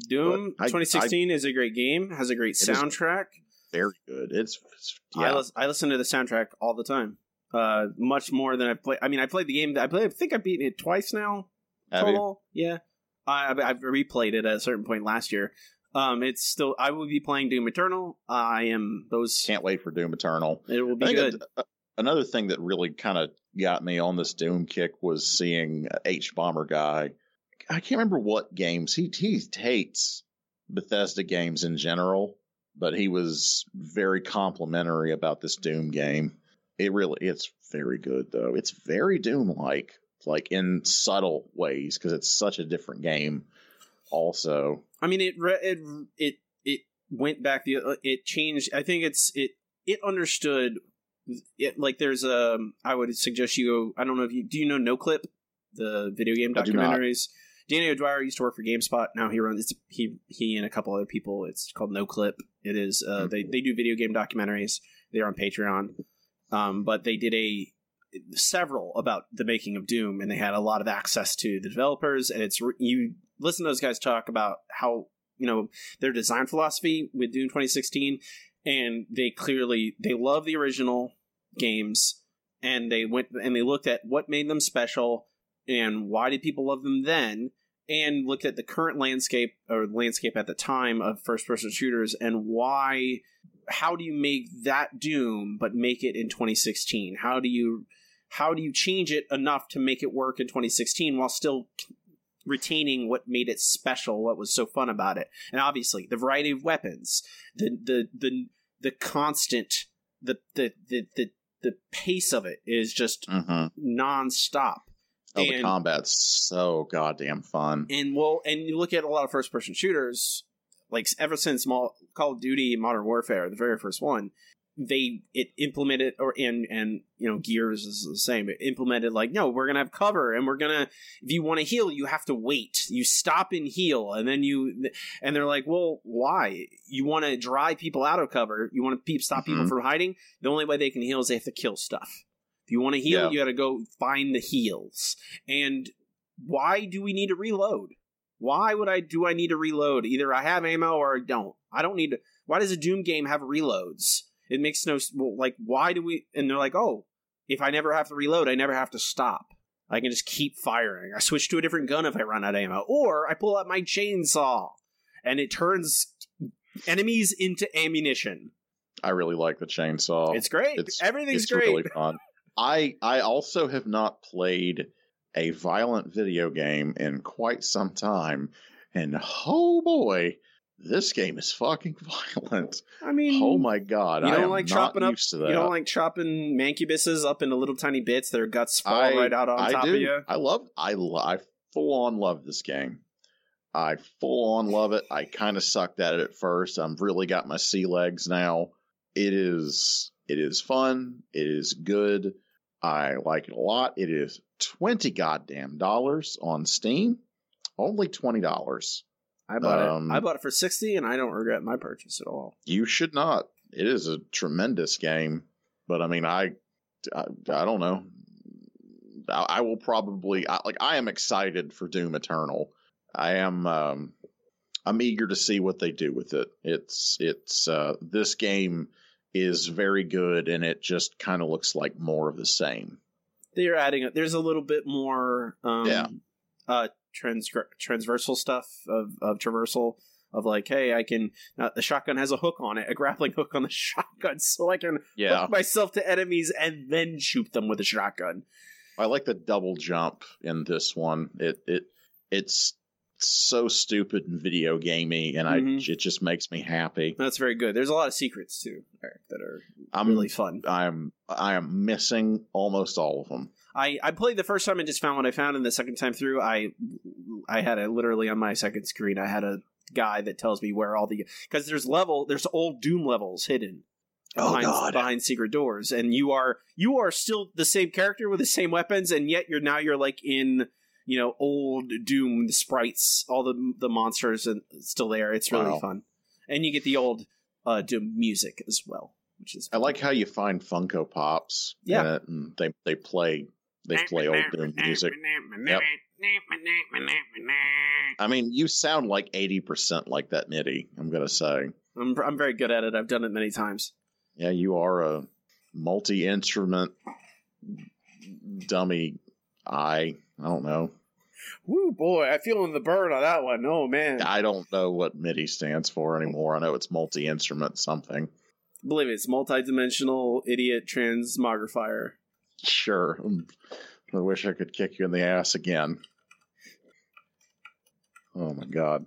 Doom I- 2016 is a great game, has a great soundtrack. very good. It's, it's I, yeah, lis- I listen to the soundtrack all the time. Uh, much more than I play. I mean, I played the game. I played. I think I've beaten it twice now. Have you? Yeah, I, I've replayed it at a certain point last year. Um, it's still. I will be playing Doom Eternal. I am those. can't wait for Doom Eternal. It will be good. a- a- another thing that really kind of got me on this Doom kick was seeing hbomberguy. I can't remember what games he he hates Bethesda games in general, but he was very complimentary about this Doom game. It really it's very good though. It's very Doom like, like in subtle ways because it's such a different game. Also, I mean, it re- it it it went back. The uh, it changed. I think it's it it understood. It like there's a. I would suggest you. go I don't know if you do. You know Noclip, the video game I do not. documentaries. Danny O'Dwyer used to work for GameSpot. Now he runs. It's, he he and a couple other people. It's called Noclip. It is. Uh, Hmm. They they do video game documentaries. They're on Patreon. Um, but they did a several about the making of Doom, and they had a lot of access to the developers. And it's you listen to those guys talk about how you know their design philosophy with Doom 2016, and they clearly they love the original games, and they went and they looked at what made them special, and why did people love them then. And looked at the current landscape or landscape at the time of first person shooters and why how do you make that Doom but make it in 2016? How do you how do you change it enough to make it work in 2016 while still retaining what made it special, what was so fun about it? And obviously, the variety of weapons, the the the the constant the the the the, the pace of it is just hmm nonstop. Oh, the combat's so goddamn fun. And well, and you look at a lot of first person shooters, like ever since Call of Duty Modern Warfare, the very first one, they it implemented or and and you know Gears is the same. It implemented like no, we're gonna have cover and we're gonna if you want to heal, you have to wait. You stop and heal, and then you and they're like, well, why? You want to drive people out of cover? You want to pe- stop people Mhm. from hiding? The only way they can heal is they have to kill stuff. If you want to heal, Yeah. you got to go find the heals. And why do we need to reload? Why would I do I need to reload? Either I have ammo or I don't. I don't need to. Why does a Doom game have reloads? It makes no well, like. Why do we? And they're like, oh, if I never have to reload, I never have to stop. I can just keep firing. I switch to a different gun if I run out of ammo, or I pull out my chainsaw, and it turns enemies into ammunition. I really like the chainsaw. it's great. it's- Everything's it's great. really fun. I I also have not played a violent video game in quite some time, and oh boy, this game is fucking *laughs* violent. I mean, Oh my god, You I don't am like chopping up- used to that. You don't like chopping mancubuses up into little tiny bits. Their guts fall I- right out on I top do. of you. I love. I lo- I full on love this game. I full on love it. I kind of sucked at it at first. I've really got my sea legs now. It is. It is fun. It is good. I like it a lot. It is twenty goddamn dollars on Steam. Only twenty dollars. I bought Um, it. I bought it for sixty, and I don't regret my purchase at all. You should not. It is a tremendous game, but I mean, I, I, I don't know. I, I will probably I, like. I am excited for Doom Eternal. I am. Um, I'm eager to see what they do with it. It's it's uh, this game is very good, and it just kind of looks like more of the same. They're adding. There's a little bit more. Um, Yeah. Uh, transgr- transversal stuff of of traversal of like, hey, I can. Uh, the shotgun has a hook on it, a grappling hook on the *laughs* shotgun, so I can Yeah, hook myself to enemies and then shoot them with a shotgun. I like the double jump in this one. It it it's so stupid and video gamey, and Mhm. I it just makes me happy. That's very good. There's a lot of secrets too, Eric, that are I'm really fun. I'm I am missing almost all of them. I, I played the first time and just found what I found, and the second time through, I I had a literally on my second screen, I had a guy that tells me where all the because there's level there's old Doom levels hidden Oh, behind, God. behind secret doors, and you are you are still the same character with the same weapons, and yet you're now you're like in you know old Doom the sprites, all the the monsters and still there. It's really Wow. fun, and you get the old uh, Doom music as well, which is I like how you find Funko Pops. Yeah. and they they play they play old Doom music. Yep. I mean, you sound like eighty percent like that MIDI. I'm gonna say, I'm I'm very good at it. I've done it many times. yeah, you are a multi instrument dummy. I I don't know. Woo boy, I feel in the burn on that one. Oh man, I I don't know what MIDI stands for anymore. I know it's multi instrument something. believe it's multi-dimensional idiot transmogrifier. Sure. I wish I could kick you in the ass again. Oh my god.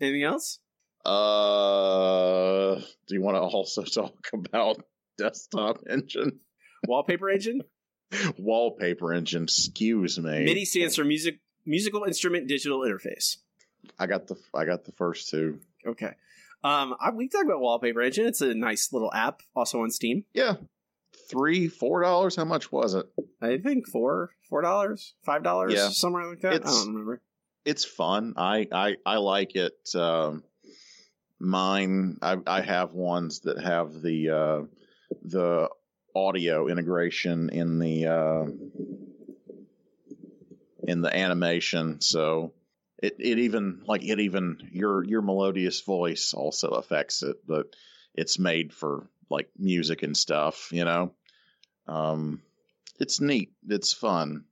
Anything else? Uh, do you want to also *laughs* talk about desktop engine, Wallpaper engine. *laughs* wallpaper engine? Excuse me. MIDI stands for music musical instrument digital interface. I got the I got the first two. Okay. Um, I, we can talk about wallpaper engine. It's a nice little app, also on Steam. Yeah, three four dollars. How much was it? I think four, four dollars, five dollars, Yeah. somewhere like that. I It's- don't remember. It's fun. I I I like it. Um, mine. I I have ones that have the uh, the audio integration in the uh, in the animation. So it it even like it even your your melodious voice also affects it, but it's made for like music and stuff. You know, um, it's neat. It's fun.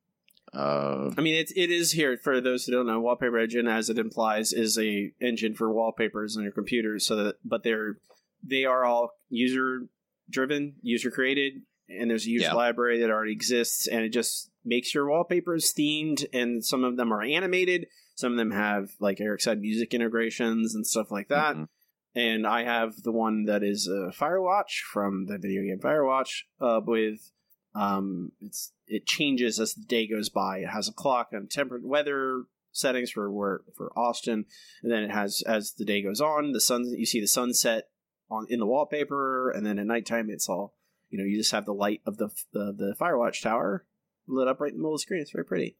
Uh, I mean, it, it is here for those who don't know. Wallpaper engine, as it implies, is a engine for wallpapers on your computers. So that, but they're they are all user driven, user created, and there's a user Yeah. library that already exists, and it just makes your wallpapers themed. And some of them are animated. Some of them have, like Eric said, music integrations and stuff like that. mhm. And I have the one that is uh, Firewatch from the video game Firewatch. Uh, with um, it's it changes as the day goes by. It has a clock and temperate weather settings for where for Austin, and then it has as the day goes on, the sun you see the sunset on in the wallpaper, and then at nighttime it's all you know. You just have the light of the the, the Firewatch tower lit up right in the middle of the screen. It's very pretty,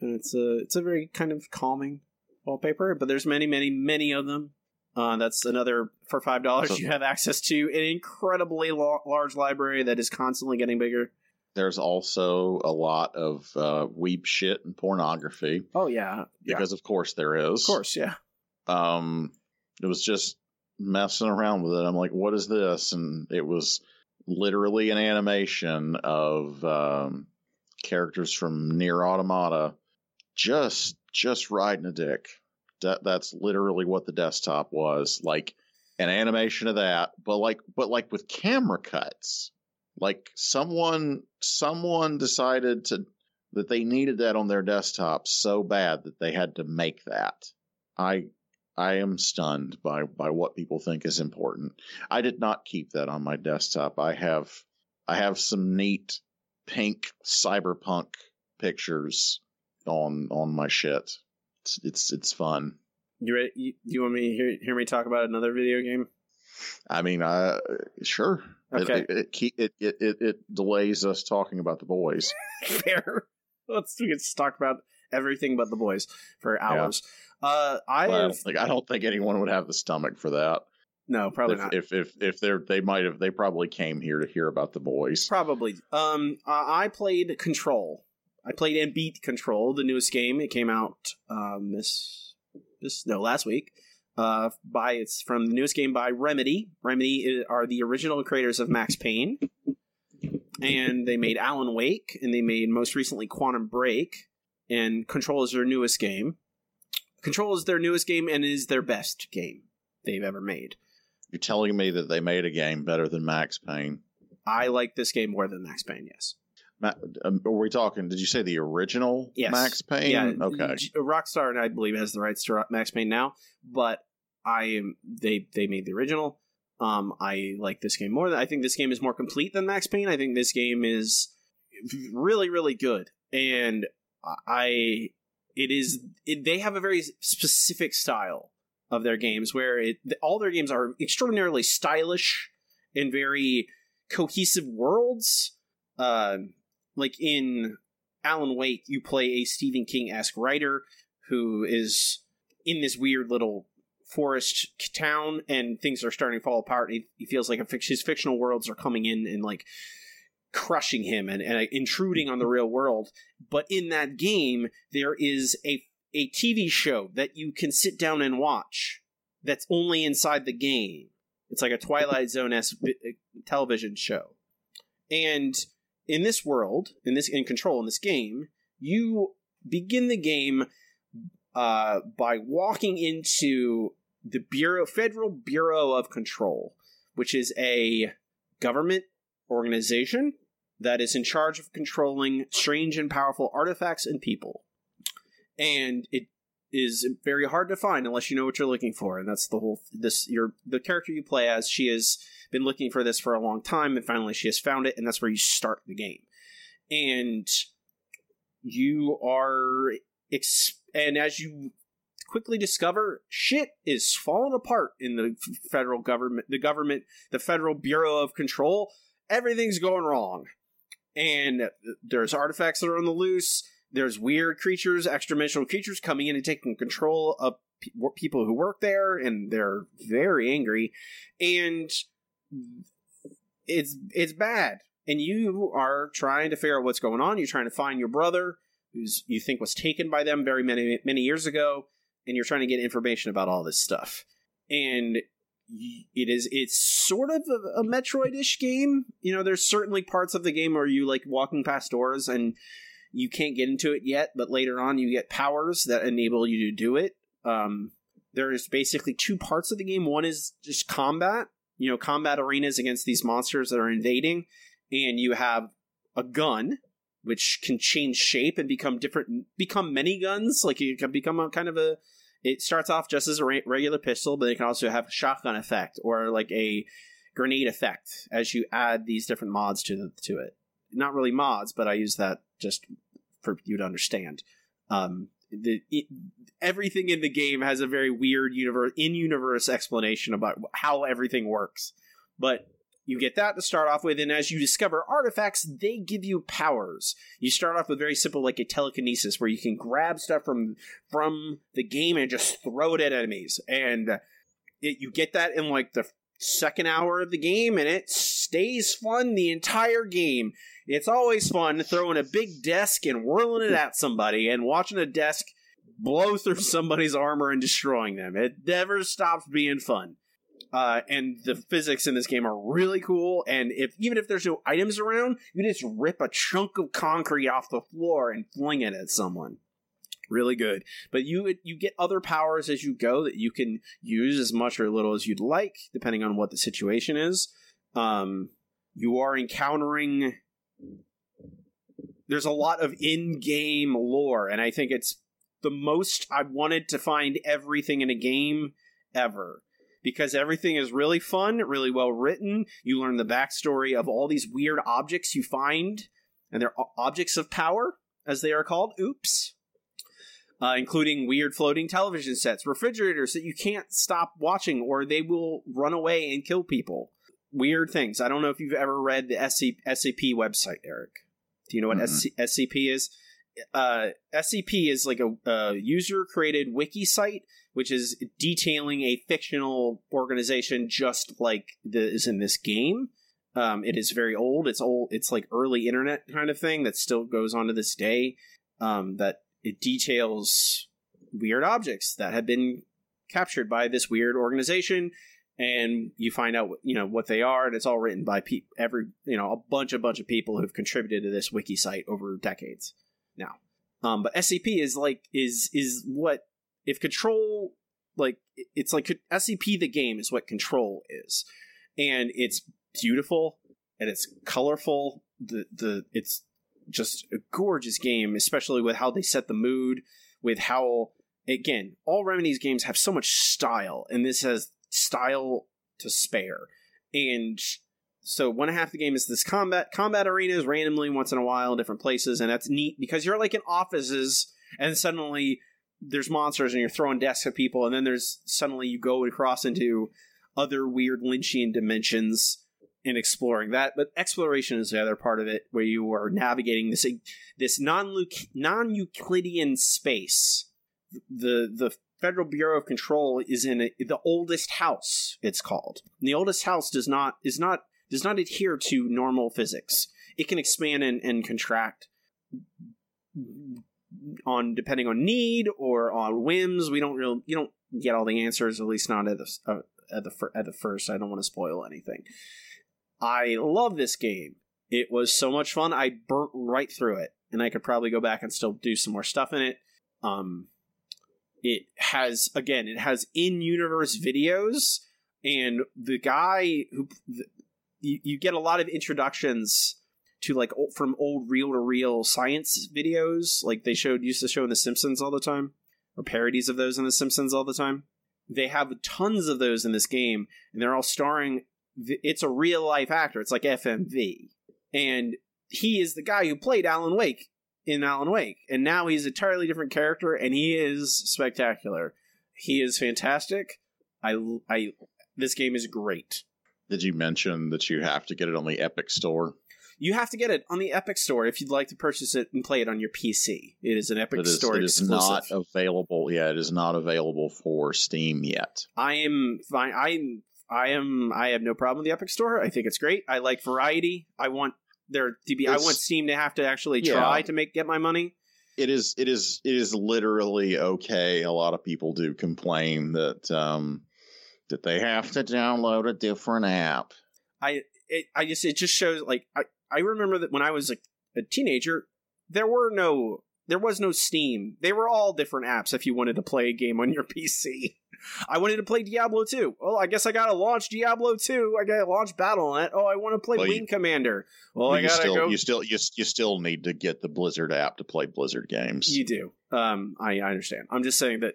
and it's a it's a very kind of calming wallpaper. But there's many many many of them. Uh, that's another for five dollars. So- you have access to an incredibly lo- large library that is constantly getting bigger. There's also a lot of uh, weep shit and pornography Oh yeah, yeah. because, of course, there is. Of course, yeah. um it was just messing around with it i'm like what is this and it was literally an animation of um characters from Nier Automata just just riding a dick that that's literally what the desktop was like an animation of that but like but like with camera cuts like someone someone decided to that they needed that on their desktop so bad that they had to make that i I am stunned by by what people think is important. I did not keep that on my desktop. I have I have some neat pink cyberpunk pictures on on my shit. It's it's it's fun. You ready? You, you want me to hear, hear me talk about another video game? I mean, I sure. It- Okay. It it, it it it it delays us talking about the boys. *laughs* Fair. Let's we can talk about everything but the boys for hours. Uh, I Well, have like I don't think anyone would have the stomach for that. no, probably if, not. if if if they're they might have they probably came here to hear about the boys. Probably. Um, uh, I played Control. I played and beat Control, the newest game. It came out um, this this no last week. Uh, by it's from the newest game by Remedy. Remedy are the original creators of Max Payne, and they made Alan Wake, and they made most recently Quantum Break. And Control is their newest game. Control is their newest game and is their best game they've ever made. You're telling me that they made a game better than Max Payne? I like this game more than Max Payne. Yes. Ma- um, are we talking? Did you say the original Yes. Max Payne? Yeah, Okay. Rockstar, I believe, has the rights to Max Payne now, but I am they they made the original. Um, I like this game more. I think this game is more complete than Max Payne. I think this game is really really good, and I it is it, they have a very specific style of their games where it all their games are extraordinarily stylish and very cohesive worlds. Uh, like in Alan Wake, you play a Stephen King esque writer who is in this weird little forest town, and things are starting to fall apart. He, he feels like fic- his fictional worlds are coming in and like crushing him and, and intruding on the real world. But in that game, there is a a TV show that you can sit down and watch. That's only inside the game. It's like a Twilight Zone esque uh, television show, and in this world, in this in control in this game, you begin the game uh, by walking into the Bureau Federal Bureau of Control, which is a government organization that is in charge of controlling strange and powerful artifacts and people. And it is very hard to find unless you know what you're looking for, and that's the whole this your the character you play as. She has been looking for this for a long time, and finally she has found it, and that's where you start the game. And you are ex- and as you quickly discover shit is falling apart in the federal government the government the federal bureau of control. Everything's going wrong. And there's artifacts that are on the loose. There's weird creatures extra-dimensional creatures coming in and taking control of pe- people who work there and they're very angry. And it's it's bad. And you are trying to figure out what's going on. You're trying to find your brother who's you think was taken by them very many many years ago and you're trying to get information about all this stuff. And it is it's sort of a, a metroid-ish game. You know there's certainly parts of the game where you like walking past doors and you can't get into it yet but later on you get powers that enable you to do it. Um there's basically two parts of the game. One is just combat you know combat arenas against these monsters that are invading and you have a gun which can change shape and become different become many guns like you can become a kind of a it starts off just as a regular pistol, but it can also have a shotgun effect or like a grenade effect as you add these different mods to to it. Not really mods, but I use that just for you to understand. Um, the it, everything in the game has a very weird universe in universe explanation about how everything works, but you get that to start off with, and as you discover artifacts, they give you powers. You start off with very simple, like a telekinesis, where you can grab stuff from from the game and just throw it at enemies. And it, you get that in like the second hour of the game, and it stays fun the entire game. It's always fun throwing a big desk and whirling it at somebody, and watching a desk blow through *laughs* somebody's armor and destroying them. It never stops being fun uh, and the physics in this game are really cool. And if even if there's no items around, you just rip a chunk of concrete off the floor and fling it at someone. Really good, but you you get other powers as you go that you can use as much or little as you'd like, depending on what the situation is. Um, you are encountering. There's a lot of in-game lore, and I think it's the most I wanted to find everything in a game ever because everything is really fun, really well written. You learn the backstory of all these weird objects you find, and they're objects of power, as they are called. Oops. Uh, including weird floating television sets, refrigerators that you can't stop watching or they will run away and kill people. Weird things. I don't know if you've ever read the SC- SCP website, Eric. Do you know what mm-hmm. SCP is? Uh, SCP is like a, a user created wiki site which is detailing a fictional organization just like the, is in this game. Um, it is very old. It's old. It's like early internet kind of thing that still goes on to this day. Um, that it details weird objects that have been captured by this weird organization, and you find out you know what they are, and it's all written by pe- every you know a bunch a bunch of people who've contributed to this wiki site over decades now. Um, but SCP is like is is what if control like it's like SCP the game is what control is. And it's beautiful and it's colorful. The the it's just a gorgeous game, especially with how they set the mood, with how again, all Remedy's games have so much style, and this has style to spare. And so one half the game is this combat combat arenas randomly once in a while in different places, and that's neat because you're like in offices and suddenly there's monsters and you're throwing desks at people, and then there's suddenly you go across into other weird Lynchian dimensions and exploring that. But exploration is the other part of it, where you are navigating this this non non Euclidean space. The the Federal Bureau of Control is in a, the oldest house. It's called. And the oldest house does not is not does not adhere to normal physics. It can expand and, and contract on depending on need or on whims. We don't really you don't get all the answers, at least not at the uh, at the at the first. I don't want to spoil anything. I love this game. It was so much fun. I burnt right through it, and I could probably go back and still do some more stuff in it. Um, it has again, it has in-universe videos, and the guy who you, you get a lot of introductions to like old, from old reel to reel science videos, like they showed used to show in The Simpsons all the time, or parodies of those in The Simpsons all the time. They have tons of those in this game, and they're all starring. It's a real life actor. It's like FMV, and he is the guy who played Alan Wake in Alan Wake, and now he's a entirely different character, and he is spectacular. He is fantastic. I, I, this game is great. Did you mention that you have to get it on the Epic Store? You have to get it on the Epic Store if you'd like to purchase it and play it on your PC. It is an Epic it is, Store it is exclusive. not available. Yeah, it is not available for Steam yet. I am fine. I I am. I have no problem with the Epic Store. I think it's great. I like variety. I want there to be. It's, I want Steam to have to actually try yeah. to make get my money. It is. It is. It is literally okay. A lot of people do complain that um, that they have to download a different app. I it, I just it just shows like I, I remember that when I was a, a teenager, there were no there was no Steam. They were all different apps if you wanted to play a game on your *laughs* PC. I wanted to play Diablo 2. Well, I guess I gotta launch Diablo 2. I gotta launch Battle.net. Oh, I want to play well, Wing you, Commander. Well, well I gotta still, go. You still you, you still need to get the Blizzard app to play Blizzard games. You do. Um, I, I understand. I'm just saying that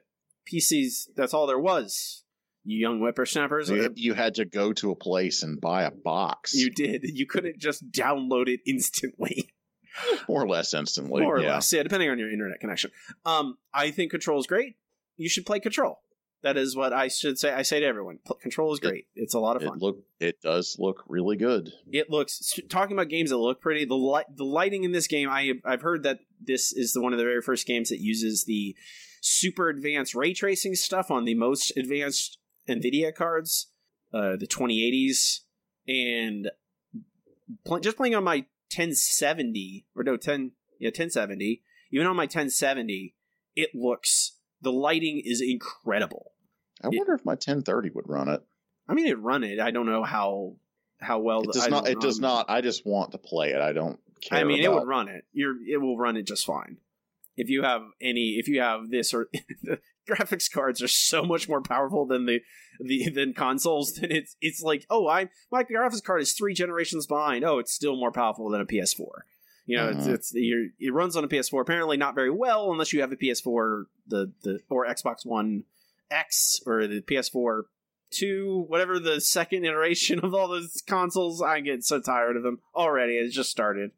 PCs. That's all there was. You young whippersnappers. You, you had to go to a place and buy a box, You did. You couldn't just download it instantly. *laughs* more or less instantly. more or yeah. less. Yeah, depending on your internet connection. Um, I think Control is great. You should play Control. That is what I should say. I say to everyone: Control is It- great. it's a lot of It fun. look it does look really good. it looks talking about games that look pretty. The light, the lighting in this game. I I've heard that this is the one of the very first games that uses the super advanced ray tracing stuff on the most advanced Nvidia cards, uh, the 2080s, and pl- just playing on my 1070 or no 10 yeah 1070. Even on my 1070, it looks the lighting is incredible. I wonder if my 1030 would run it. I mean, it run it. I don't know how how well It does not. It does not. I just want to play it. I don't care. I mean, it would run it. You're it will run it just fine. If you have any, if you have this or *laughs* the graphics cards are so much more powerful than the the than consoles. Then it's it's like oh, I my graphics card is three generations behind. Oh, it's still more powerful than a PS4. You know, it's, Mhm. it's you're, it runs on a PS4. Apparently, not very well unless you have a PS4 the the or Xbox One X or the PS4 two, whatever the second iteration of all those consoles. I get so tired of them already. It's just started.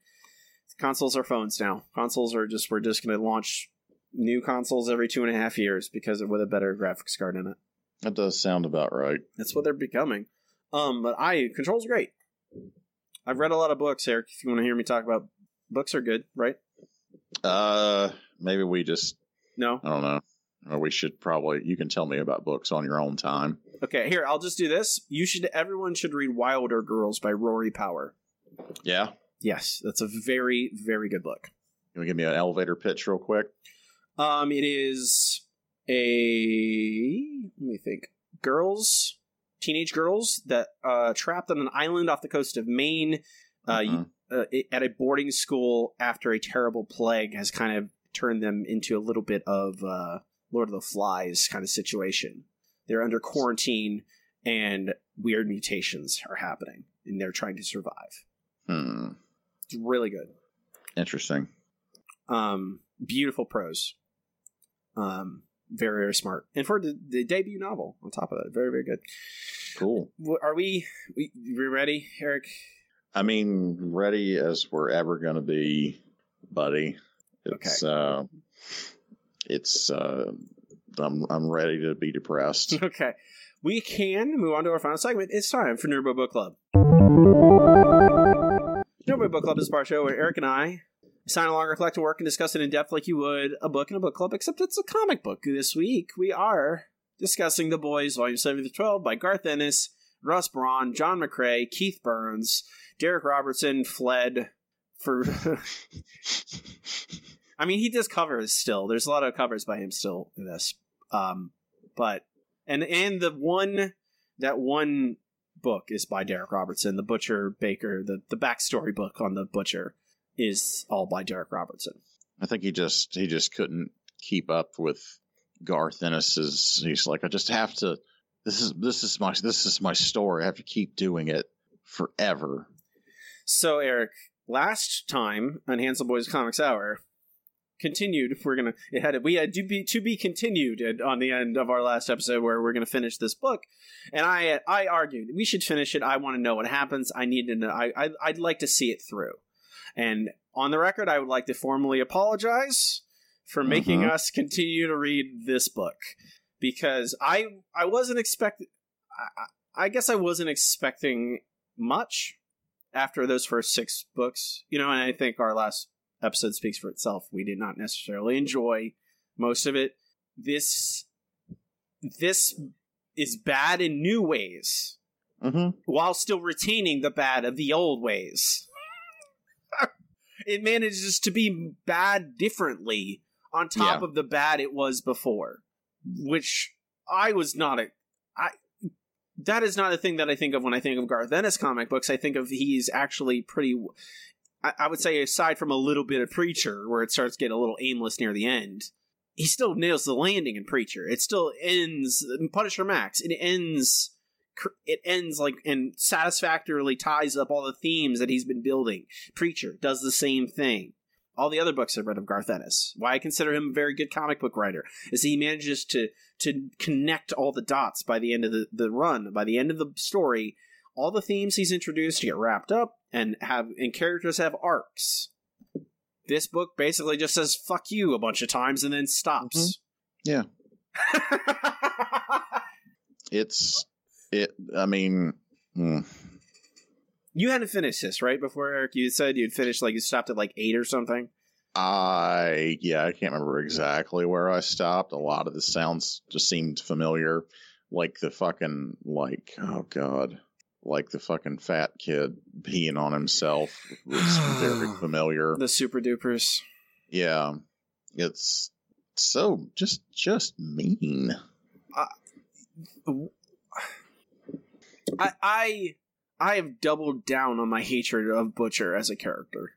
Consoles are phones now. Consoles are just we're just going to launch new consoles every two and a half years because of with a better graphics card in it. That does sound about right. That's what they're becoming. Um, but I controls great. I've read a lot of books, Eric. If you want to hear me talk about books, are good, right? Uh, maybe we just. No. I don't know. Or we should probably. You can tell me about books on your own time. Okay, here I'll just do this. You should. Everyone should read Wilder Girls by Rory Power. Yeah. Yes, that's a very very good book. Can you give me an elevator pitch real quick? Um, it is a let me think. Girls, teenage girls that uh trapped on an island off the coast of Maine, uh, Mhm. uh at a boarding school after a terrible plague has kind of turned them into a little bit of uh Lord of the Flies kind of situation. They're under quarantine and weird mutations are happening and they're trying to survive. Hmm. It's really good. Interesting. Um, beautiful prose. Um, very very smart, and for the, the debut novel, on top of that, very very good. Cool. Are we we, we ready, Eric? I mean, ready as we're ever going to be, buddy. It's, uh, it's, uh, I'm, I'm ready to be depressed. *laughs* Okay, we can move on to our final segment. It's time for Nerd Boy Book Club. Nerd Boy Book Club is a our show where Eric and I sign along collective work and discuss it in depth like you would a book in a book club, except it's a comic book. This week we are discussing The Boys, Volume 7 to 12 by Garth Ennis, Russ Braun, John McCrea, Keith Burns, Darick Robertson fled for. *laughs* I mean, he does covers still. There's a lot of covers by him still in this. Um, but and and the one that one book is by Darick Robertson, the Butcher Baker, the the backstory book on the Butcher is all by Darick Robertson. I think he just, he just couldn't keep up with Garth Ennis's. He's like, I just have to, this is, this is my, this is my story. I have to keep doing it forever. So Eric, last time on Handsome Boys Comics Hour, continued. We're gonna it had we had to be to be continued at, on the end of our last episode where we're gonna finish this book, and I I argued we should finish it. I want to know what happens. I need to know. I, I I'd like to see it through, and on the record, I would like to formally apologize for making Mhm. us continue to read this book because I I wasn't expecting. I I guess I wasn't expecting much after those first six books, you know, and I think our last episode speaks for itself. We did not necessarily enjoy most of it. This this is bad in new ways Mm-hmm. while still retaining the bad of the old ways. it manages to be bad differently on top of the bad it was before, which I was not a I that is not a thing that I think of when I think of Garth Ennis comic books. I think of he's actually pretty. I, I would say, aside from a little bit of Preacher, where it starts getting a little aimless near the end, he still nails the landing in Preacher. It still ends Punisher Max. It ends. It ends like and satisfactorily ties up all the themes that he's been building. Preacher does the same thing. all the other books I've read of Garth Ennis. Why I consider him a very good comic book writer is he manages to to connect all the dots by the end of the, the run, by the end of the story, all the themes he's introduced to get wrapped up and have and characters have arcs. This book basically just says "fuck you" a bunch of times and then stops. Yeah. *laughs* It's it. I mean, hmm. you hadn't finished this right before Eric. You said you'd finished like you stopped at like eight or something. I yeah, I can't remember exactly where I stopped. A lot of the sounds just seemed familiar, like the fucking like oh god, like the fucking fat kid peeing on himself was *sighs* very familiar. The Super Dupers. Yeah, it's so just just mean. I I I have doubled down on my hatred of Butcher as a character.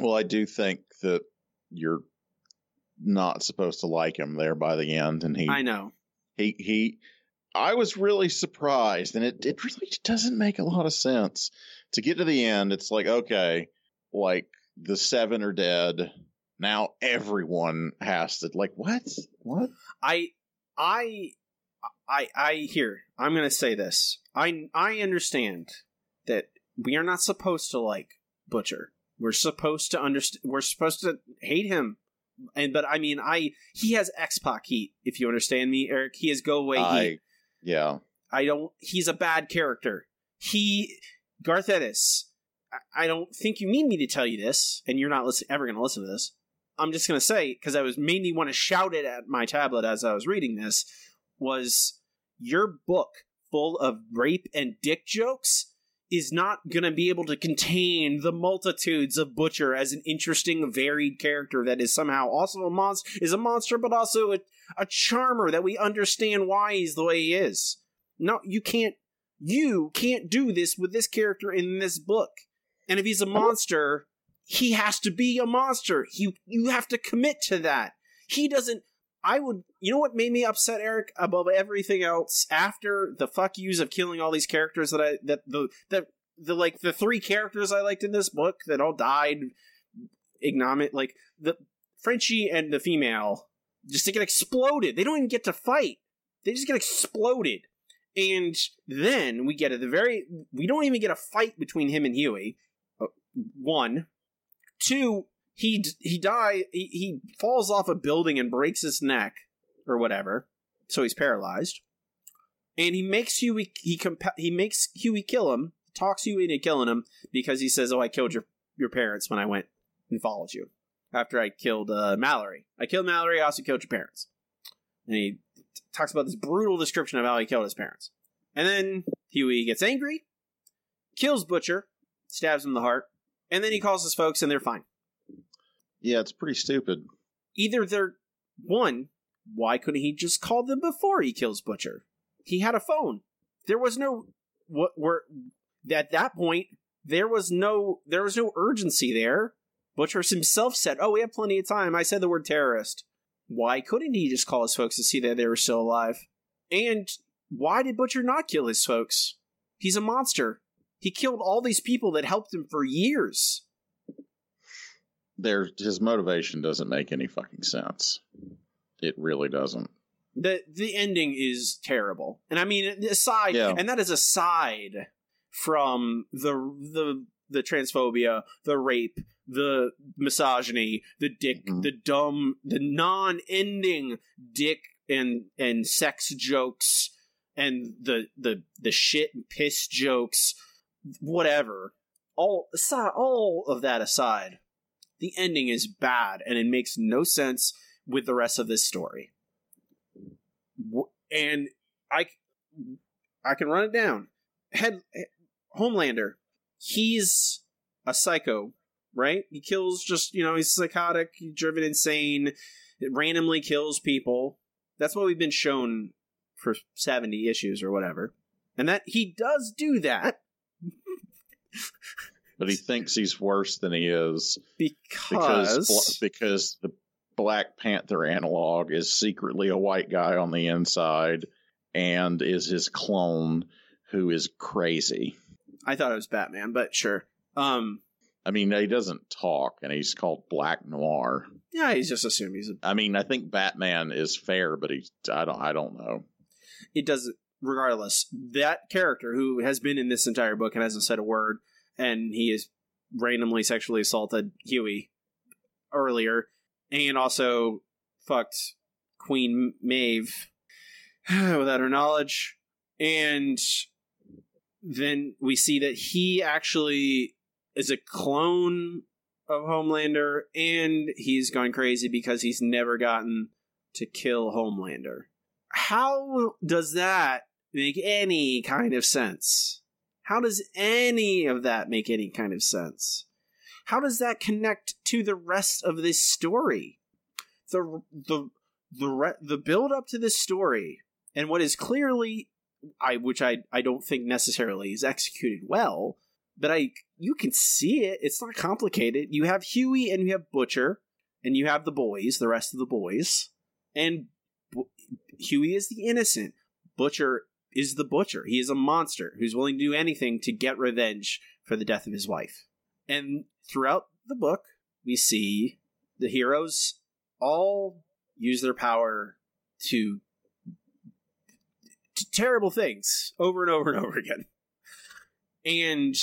Well, I do think that you're not supposed to like him there by the end, and he I know. he he. I was really surprised, and it it really doesn't make a lot of sense to get to the end. It's like okay, like the seven are dead. Now everyone has to like what what I I I I here. I'm going to say this. I I understand that we are not supposed to like Butcher. We're supposed to understand we're supposed to hate him. And but I mean, I he has X-Pac heat if you understand me, Eric. He has go away I heat. Yeah I don't. He's a bad character. He Garth Ennis. I- don't think you need me to tell you this, and you're not listen, ever going to listen to this. I'm just going to say because I was made me want to shout it at my tablet as I was reading this. Was your book full of rape and dick jokes? Is not going to be able to contain the multitudes of Butcher as an interesting, varied character that is somehow also a monster, is a monster, but also a, a charmer that we understand why he's the way he is. No, you can't. You can't do this with this character in this book. And if he's a oh. monster, he has to be a monster. You you have to commit to that. He doesn't. I would. You know what made me upset, Eric, above everything else? After the fuck yous of killing all these characters that I that the that the like the three characters I liked in this book that all died ignominy like the Frenchie and the female just to get exploded. They don't even get to fight. They just get exploded. And then we get at the very we don't even get a fight between him and Huey. Uh, one, two, he he die he, he falls off a building and breaks his neck or whatever, so he's paralyzed. And he makes Huey he compa- he makes Huey kill him, talks Huey into killing him because he says, "Oh, I killed your your parents when I went and followed you after I killed uh, Mallory. I killed Mallory. I also killed your parents." And he t- talks about this brutal description of how he killed his parents. And then Huey gets angry, kills Butcher, stabs him in the heart, and then he calls his folks and they're fine. yeah it's pretty stupid. Either they're one, why couldn't he just call them before he kills Butcher? He had a phone. There was no what were at that point there was no there was no urgency there. Butcher himself said, "Oh, we have plenty of time." I said the word terrorist. Why couldn't he just call his folks to see that they were still alive? And why did Butcher not kill his folks? He's a monster. He killed all these people that helped him for years. There, his motivation doesn't make any fucking sense. It really doesn't. the the ending is terrible and i mean aside Yeah. and that is aside from the the the transphobia the rape the misogyny the dick Mhm. the dumb the non-ending dick and and sex jokes and the the the shit and piss jokes whatever all aside all of that aside the ending is bad and it makes no sense with the rest of this story and I, I can run it down. Head Homelander, he's a psycho, right? He kills just you know he's psychotic, he's driven insane, it randomly kills people. That's what we've been shown for seventy issues or whatever, and that he does do that But he thinks he's worse than he is because because because the Black Panther analog is secretly a white guy on the inside and is his clone who is crazy. I thought it was Batman, but sure. Um, I mean, he doesn't talk, and he's called Black Noir. Yeah, he's just assumed he's. A, I mean, I think Batman is fair, but he's I don't I don't know. it doesn't. regardless. That character who has been in this entire book and hasn't said a word, and he has randomly sexually assaulted Huey earlier, and also fucked Queen Maeve *sighs* without her knowledge, and then we see that he actually is a clone of Homelander, and he's gone crazy because he's never gotten to kill Homelander. How does that make any kind of sense? How does any of that make any kind of sense? How does that connect to the rest of this story? The the the re- the build up to this story and what is clearly I which I I don't think necessarily is executed well, but I you can see it. It's not complicated. You have Huey and you have Butcher and you have the boys, the rest of the boys, and Bu- Huey is the innocent. Butcher is the butcher. He is a monster who's willing to do anything to get revenge for the death of his wife. And throughout the book, we see the heroes all use their power to, to terrible things over and over and over again. And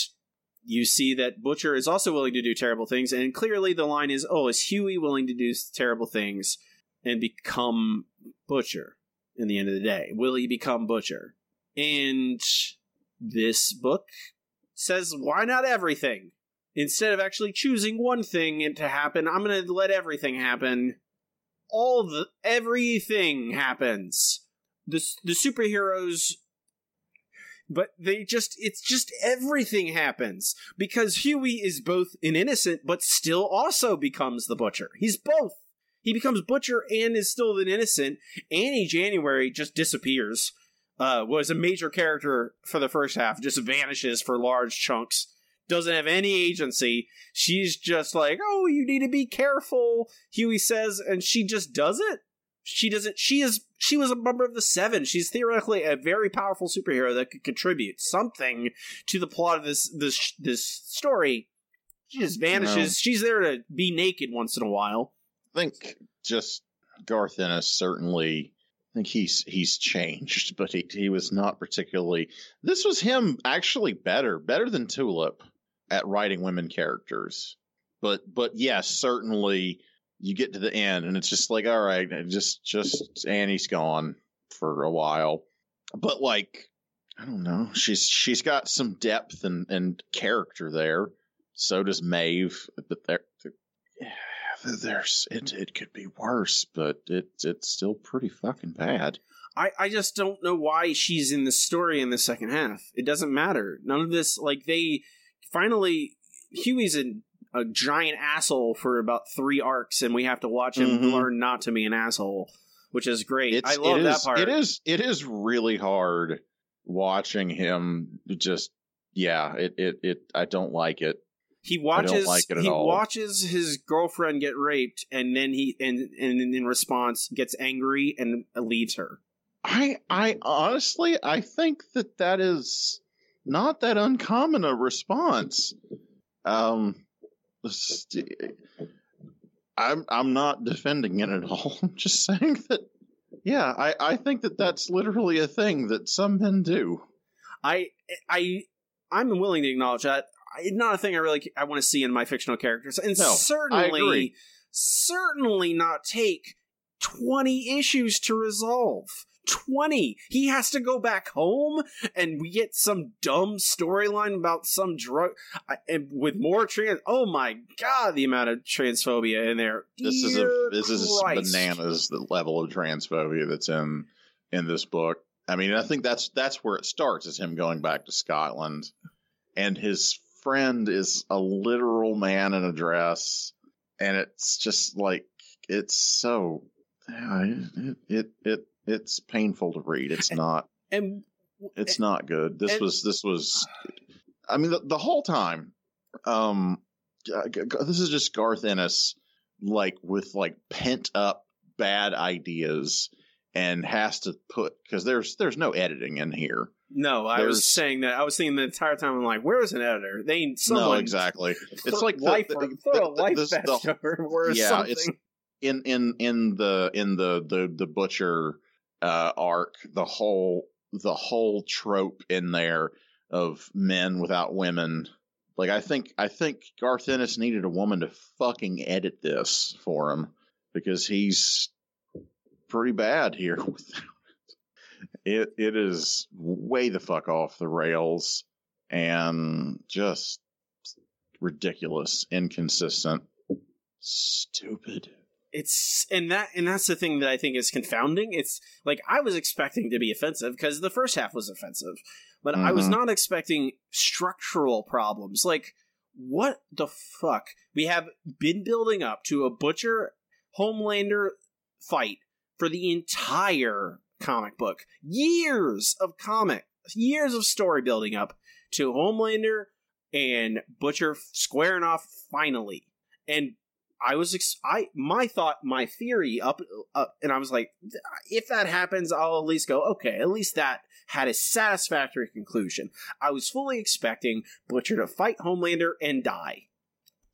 you see that Butcher is also willing to do terrible things, and clearly the line is, oh, is Huey willing to do terrible things and become Butcher in the end of the day? Will he become Butcher? And this book says, why not everything? Instead of actually choosing one thing to happen, I'm going to let everything happen. All the everything happens. The the superheroes but they just it's just everything happens because Huey is both an innocent but still also becomes the butcher. He's both. He becomes butcher and is still an innocent. Annie January just disappears. Uh, was a major character for the first half, just vanishes for large chunks. Doesn't have any agency. She's just like, oh, you need to be careful. Huey says, and she just does it she doesn't she is she was a member of the seven she's theoretically a very powerful superhero that could contribute something to the plot of this this this story she just vanishes she's there to be naked once in a while I think just Garth Ennis certainly. I think he's he's changed, *laughs* but he he was not particularly. This was him actually better, better than Tulip at writing women characters. But but yes, certainly you get to the end and it's just like all right, just just Annie's gone for a while. But like I don't know, she's she's got some depth and and character there. So does Maeve, but there there's it. It could be worse, but it it's still pretty fucking bad. I, I just don't know why she's in the story in the second half. It doesn't matter. None of this, like, they finally. Huey's a, a giant asshole for about three arcs, and we have to watch him Mhm. learn not to be an asshole, which is great. It's, I love it that is- part. It is it is really hard watching him just yeah. It it it I don't like it. He watches. like it at he all. watches his girlfriend get raped, and then he and and in response gets angry and leaves her. I I honestly I think that that is not that uncommon a response. Um, I'm I'm not defending it at all. *laughs* I'm just saying that yeah, I I think that that's literally a thing that some men do. I I I'm willing to acknowledge that. It's not a thing I really I want to see in my fictional characters, and No, certainly, certainly not take twenty issues to resolve. Twenty. He has to go back home, and we get some dumb storyline about some drug, I, and with more trans. Oh my god, the amount of transphobia in there. This is a Dear this is Christ. bananas the level of transphobia that's in in this book. I mean, I think that's that's where it starts is him going back to Scotland, and his friend is a literal man in a dress, and it's just like it's so it it, it it's painful to read. It's not And it's not good. This and- was this was. I mean, the, the whole time. Um, this is just Garth Ennis, like with like pent up bad ideas, and has to put because there's there's no editing in here. No, I was saying that. I was thinking the entire time. I'm like, where is an editor? They ain't someone. no, exactly. *laughs* It's like life, the- the- throw a life vest *laughs* over or Yeah, something. it's- in in in the in the the the butcher uh arc the whole the whole trope in there of men without women. Like i think i think garth ennis needed a woman to fucking edit this for him because he's pretty bad here *laughs* it. It is way the fuck off the rails and just ridiculous inconsistent stupid it's and that and that's the thing that I think is confounding. It's like I was expecting to be offensive because the first half was offensive, but I was Mhm. not expecting structural problems. Like what the fuck? We have been building up to a butcher Homelander fight for the entire comic book. Years of comic, years of story building up to Homelander and Butcher squaring off finally. And I was ex- I my thought my theory up up and I was like if that happens I'll at least go okay at least that had a satisfactory conclusion. I was fully expecting Butcher to fight Homelander and die.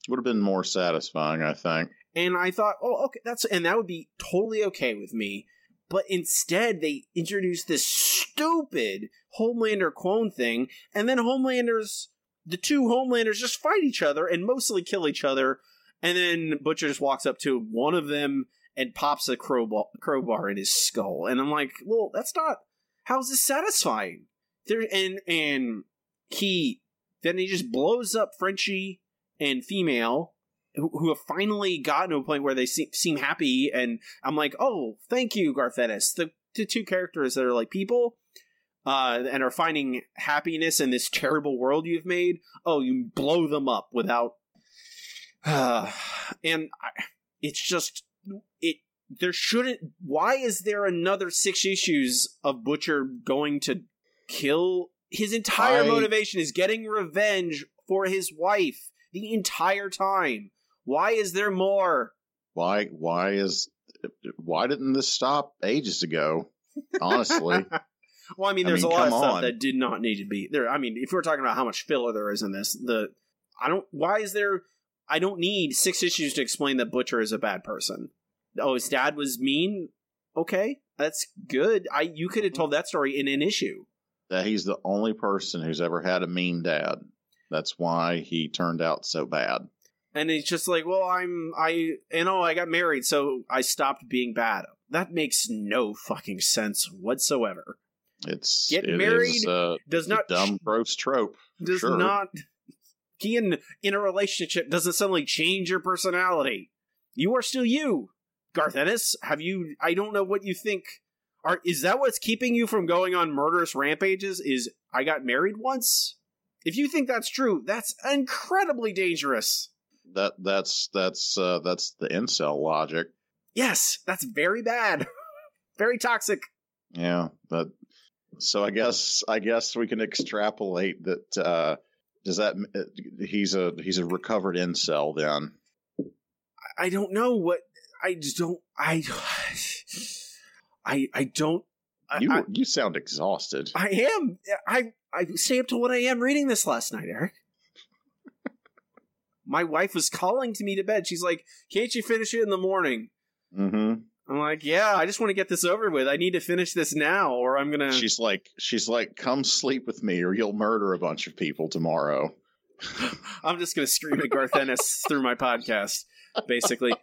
Would have been more satisfying, I think. And I thought, oh, okay, that's and that would be totally okay with me. But instead, they introduced this stupid Homelander clone thing, and then Homelanders, the two Homelanders, just fight each other and mostly kill each other. And then Butcher just walks up to one of them and pops a crowbar, crowbar in his skull. And I'm like, well, that's not. How's this satisfying? There and and he then he just blows up Frenchie and female who, who have finally gotten to a point where they seem, seem happy and i'm like oh thank you garth ennis the, the two characters that are like people uh, and are finding happiness in this terrible world you've made oh you blow them up without *sighs* and I, it's just it there shouldn't why is there another six issues of butcher going to kill his entire I- motivation is getting revenge for his wife the entire time why is there more Why? Why is? Why didn't this stop ages ago? Honestly, *laughs* well i mean I there's mean, a lot of stuff on. that did not need to be there i mean if we're talking about how much filler there is in this the i don't why is there i don't need six issues to explain that butcher is a bad person oh his dad was mean okay that's good i you could have told that story in an issue that he's the only person who's ever had a mean dad. That's why he turned out so bad. and it's just like well i'm i you know i got married so i stopped being bad that makes no fucking sense whatsoever It's Get it married is, uh, does not dumb gross trope. does sure. not being in a relationship doesn't suddenly change your personality. You are still you. Garth ennis have you i don't know what you think. Are is that what's keeping you from going on murderous rampages is i got married once? If you think that's true that's incredibly dangerous. That that's that's uh, that's the incel logic. yes that's very bad. *laughs* Very toxic. Yeah, but so I guess I guess we can extrapolate that. Uh, does that uh, he's a he's a recovered incel then? I don't know what I just don't I *sighs* I I don't I, You I, you sound exhausted. I am I I stay up to what I am reading this last night, Eric. My wife was calling to me to bed. She's like, "Can't you finish it in the morning?" hmm I'm like, "Yeah, I just want to get this over with. I need to finish this now, or I'm gonna." She's like she's like, come sleep with me, or you'll murder a bunch of people tomorrow. *laughs* I'm just gonna scream at Garth Ennis through my podcast, basically.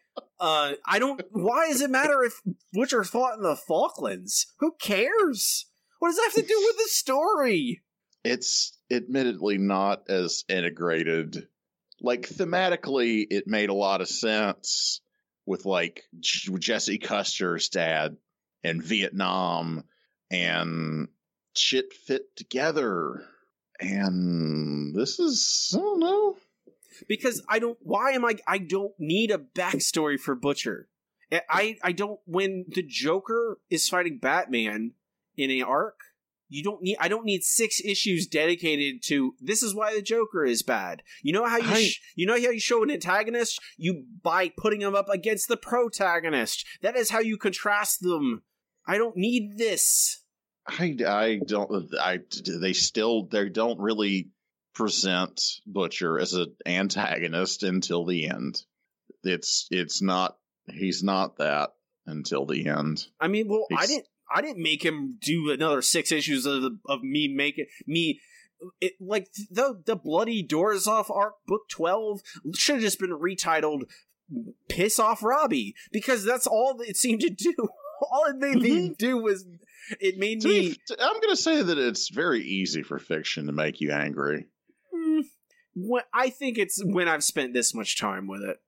Uh, I don't. Why does it matter if Butcher fought in the Falklands? Who cares? What does that have to do with the story? It's admittedly not as integrated. Like thematically, it made a lot of sense with like Jesse Custer's dad and Vietnam, and shit fit together. And this is I don't know. because I don't. Why am I? I don't need a backstory for Butcher. I- I don't. When the Joker is fighting Batman in an arc, you don't need. I don't need six issues dedicated to this is why the Joker is bad. You know how you I- sh- you know how you show an antagonist you by putting him up against the protagonist. That is how you contrast them. I don't need this. I, I don't I they still they don't really present Butcher as an antagonist until the end. It's it's not he's not that until the end. I mean, well, I didn't I didn't make him do another six issues of of me making me. It, like the the bloody doors off arc book 12 should have just been retitled piss off robbie because that's all it seemed to do *laughs* all it made me do was it made To me be, I'm going to say that it's very easy for fiction to make you angry. Mm, when, I think it's when I've spent this much time with it,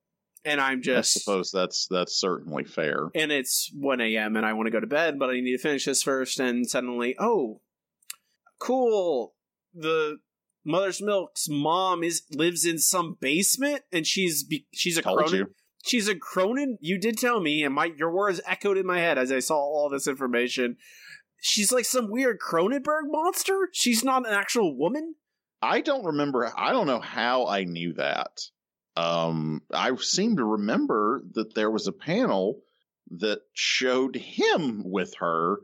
and I'm just I suppose that's that's certainly fair. and it's 1 a.m. and I want to go to bed, but I need to finish this first. And suddenly, oh, cool! The Mother's Milk's mom is lives in some basement, and she's be, she's a Told Cronin. you. She's a Cronin. You did tell me, and my your words echoed in my head as I saw all this information. She's like some weird Cronenberg monster. She's not an actual woman. I don't remember. I don't know how I knew that. Um, I seem to remember that there was a panel that showed him with her,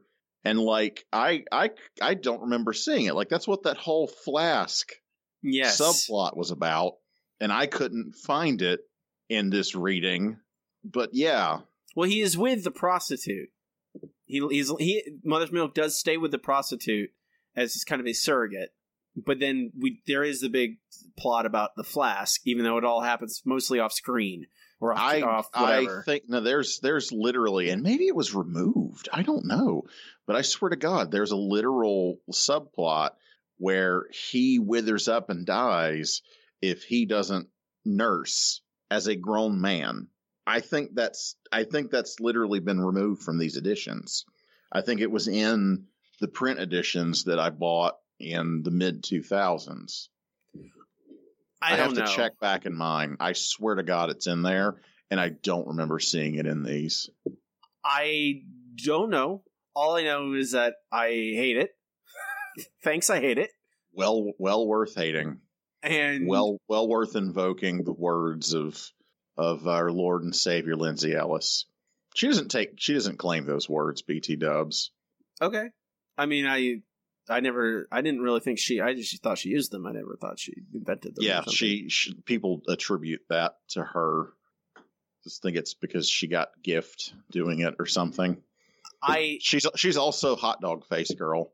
and like I, I, I don't remember seeing it. Like that's what that whole flask Yes. subplot was about, and I couldn't find it in this reading. But yeah, Well, he is with the prostitute. He he's he Mother's Milk does stay with the prostitute as kind of a surrogate. But then we there is the big plot about the flask, even though it all happens mostly off screen or off, I off I think no, there's there's literally, and maybe it was removed. I don't know, but I swear to God, there's a literal subplot where he withers up and dies if he doesn't nurse as a grown man. I think that's I think that's literally been removed from these editions. I think it was in the print editions that I bought in the mid 2000s. I, have to know. check back in mine. I swear to God, it's in there, and I don't remember seeing it in these. I don't know. All I know is that I hate it. *laughs* Thanks, I hate it. Well, well worth hating. And Well, well worth invoking the words of of our Lord and Savior Lindsay Ellis. She doesn't take. She doesn't claim those words. BT Dubs. okay. I mean, I I never I didn't really think she I just thought she used them. I never thought she invented them. Yeah, she, she. People attribute that to her. Just think it's because she got gift doing it or something. I She's she's also hot dog face girl.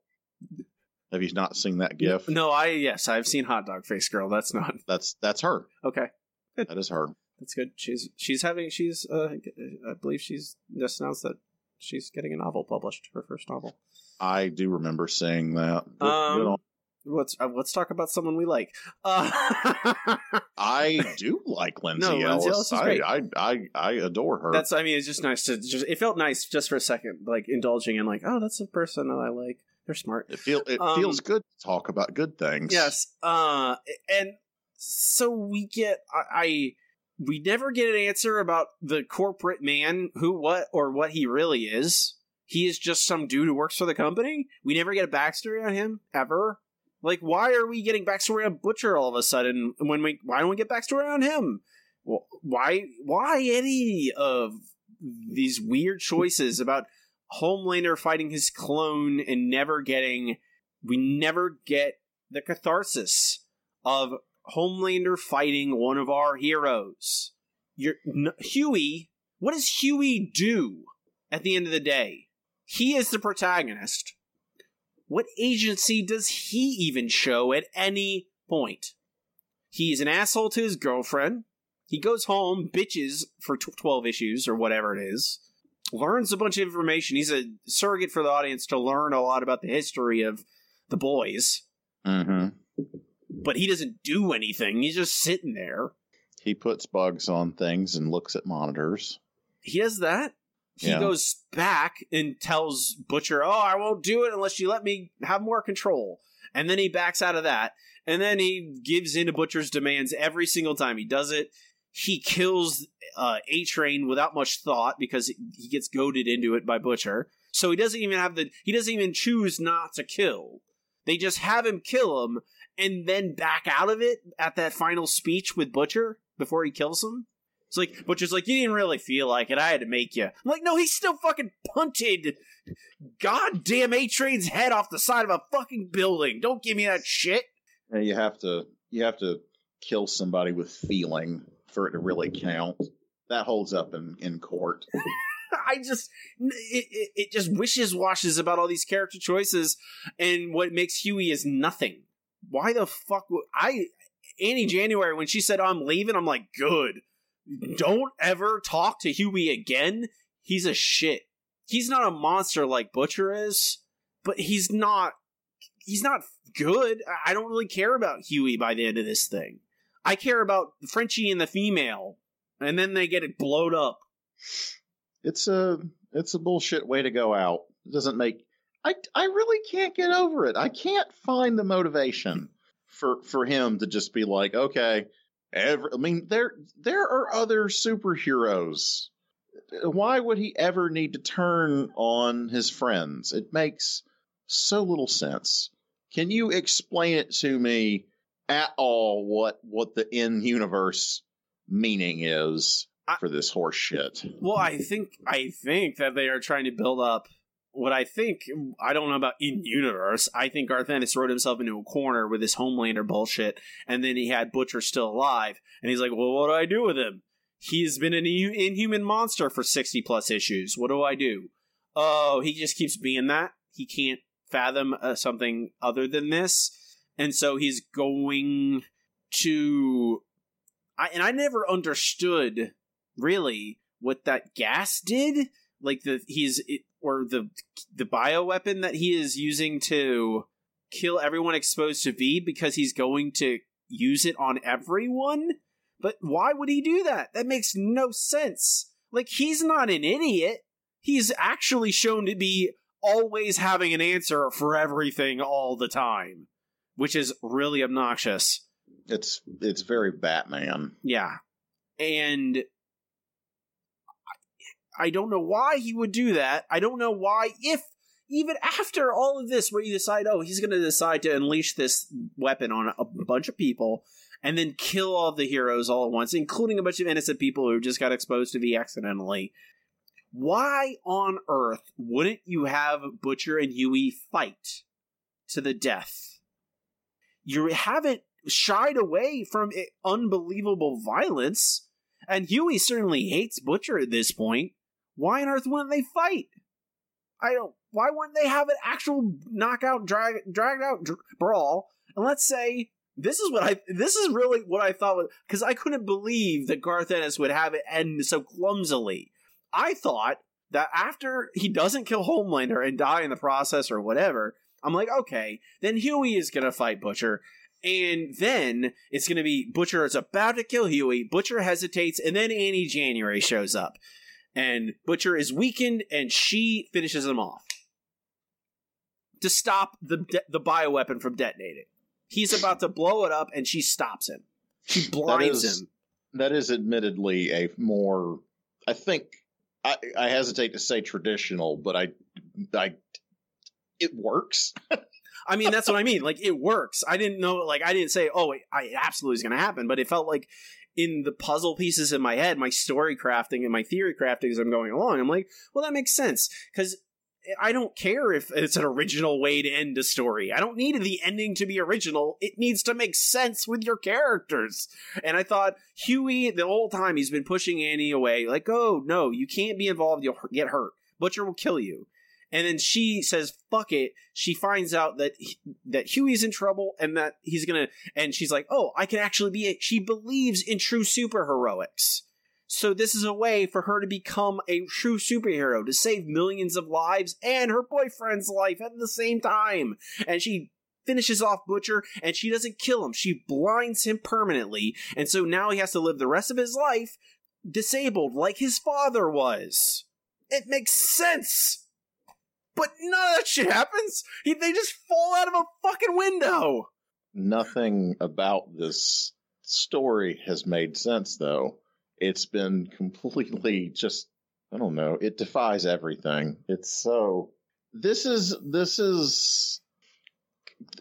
Have you not seen that gif? No, I yes, I've seen Hot Dog Face Girl. That's not *laughs* That's that's her. okay. That is her. That's good. She's she's having she's uh I believe she's just announced that she's getting a novel published. Her first novel. I do remember seeing that. Good- Um, good on- Let's uh, let's talk about someone we like. Uh, *laughs* I do like Lindsay No, Lindsay Ellis. Ellis is I, great. I I I adore her. that's I mean it's just nice to just it felt nice just for a second like indulging in like oh that's a person that I like. They're smart. it feel it um, feels good to talk about good things. Yes. Uh, and so we get I, I we never get an answer about the corporate man who what or what he really is. He is just some dude who works for the company. We never get a backstory on him ever. Like, why are we getting backstory on Butcher all of a sudden? When we why don't we get backstory on him? Well, why why any of these weird choices about Homelander fighting his clone and never getting we never get the catharsis of Homelander fighting one of our heroes. You're, n- Huey, what does Huey do at the end of the day? He is the protagonist. What agency does he even show at any point? He's an asshole to his girlfriend. He goes home, bitches for tw 12 issues or whatever it is, learns a bunch of information. He's a surrogate for the audience to learn a lot about the history of the boys hmm but he doesn't do anything. He's just sitting there. He puts bugs on things and looks at monitors. He does that. He Yeah. goes back and tells Butcher, "Oh, I won't do it unless you let me have more control." And then he backs out of that. And then he gives in to Butcher's demands every single time he does it. He kills uh, A Train without much thought because he gets goaded into it by Butcher. So he doesn't even have the he doesn't even choose not to kill. They just have him kill him and then back out of it at that final speech with Butcher before he kills him. It's like Butcher's like, you didn't really feel like it. I had to make you. I'm like, no, he still fucking punted goddamn A Train's head off the side of a fucking building. Don't give me that shit. And you have to you have to kill somebody with feeling for it to really count. That holds up in, in court. *laughs* I just it, it, it just wishes washes about all these character choices, and what makes Huey is nothing. Why the fuck would I? Annie January when she said oh, I'm leaving, I'm like, good. Don't ever talk to Huey again. He's a shit. He's not a monster like Butcher is, but he's not. He's not good. I- don't really care about Huey by the end of this thing. I care about Frenchie and the female, and then they get it blowed up. It's a it's a bullshit way to go out. It doesn't make I I really can't get over it. I can't find the motivation for for him to just be like, okay, every, I mean there there are other superheroes. Why would he ever need to turn on his friends? It makes so little sense. Can you explain it to me at all what what the in universe meaning is I- for this horse shit? Well, I think I think that they are trying to build up what I think I don't know about in universe. I think Garth Ennis wrote himself into a corner with his Homelander bullshit, and then he had Butcher still alive, and he's like, "Well, what do I do with him? He's been an inhuman monster for sixty plus issues. What do I do? Oh, he just keeps being that. He can't fathom uh, something other than this, and so he's going to. I and I never understood really what that gas did like the he's it, or the the bioweapon that he is using to kill everyone exposed to v because he's going to use it on everyone? But why would he do that? That makes no sense. Like he's not an idiot. He's actually shown to be always having an answer for everything all the time which is really obnoxious. It's it's very Batman. yeah. And I- don't know why he would do that. I don't know why, if even after all of this, where you decide, oh, he's going to decide to unleash this weapon on a bunch of people and then kill all the heroes all at once, including a bunch of innocent people who just got exposed to the accidentally. Why on earth wouldn't you have Butcher and Huey fight to the death? You haven't shied away from unbelievable violence, and Huey certainly hates Butcher at this point. Why on earth wouldn't they fight? I don't. Why wouldn't they have an actual knockout, drag, dragged out dr- brawl? And let's say this is what I. This is really what I thought was because I couldn't believe that Garth Ennis would have it end so clumsily. I thought that after he doesn't kill Homelander and die in the process or whatever, I'm like, okay, then Huey is gonna fight Butcher, and then it's going to be Butcher is about to kill Huey. Butcher hesitates, and then Annie January shows up. And Butcher is weakened, and she finishes him off to stop the de- the bioweapon from detonating. He's about to blow it up, and she stops him. She blinds is- him. That is admittedly a more I think I, I hesitate to say traditional, but I I it works. *laughs* I mean, that's what I mean. Like, it works. I didn't know, like, I didn't say, oh, it, I, it absolutely is going to happen, but it felt like in the puzzle pieces in my head, my story crafting and my theory crafting as I'm going along, I'm like, well, that makes sense. Because I don't care if it's an original way to end a story. I don't need the ending to be original. It needs to make sense with your characters. And I thought, Huey, the whole time, he's been pushing Annie away, like, oh, no, you can't be involved. You'll get hurt. Butcher will kill you. And then she says, "Fuck it." She finds out that that Huey's in trouble and that he's gonna. And she's like, "Oh, I can actually be." A, she believes in true superheroics. So this is a way for her to become a true superhero to save millions of lives and her boyfriend's life at the same time. And she finishes off Butcher and she doesn't kill him. She blinds him permanently. And so now he has to live the rest of his life disabled like his father was. It makes sense. But none of that shit happens. He, they just fall out of a fucking window. Nothing about this story has made sense though. It's been completely just I don't know, it defies everything. It's so this is this is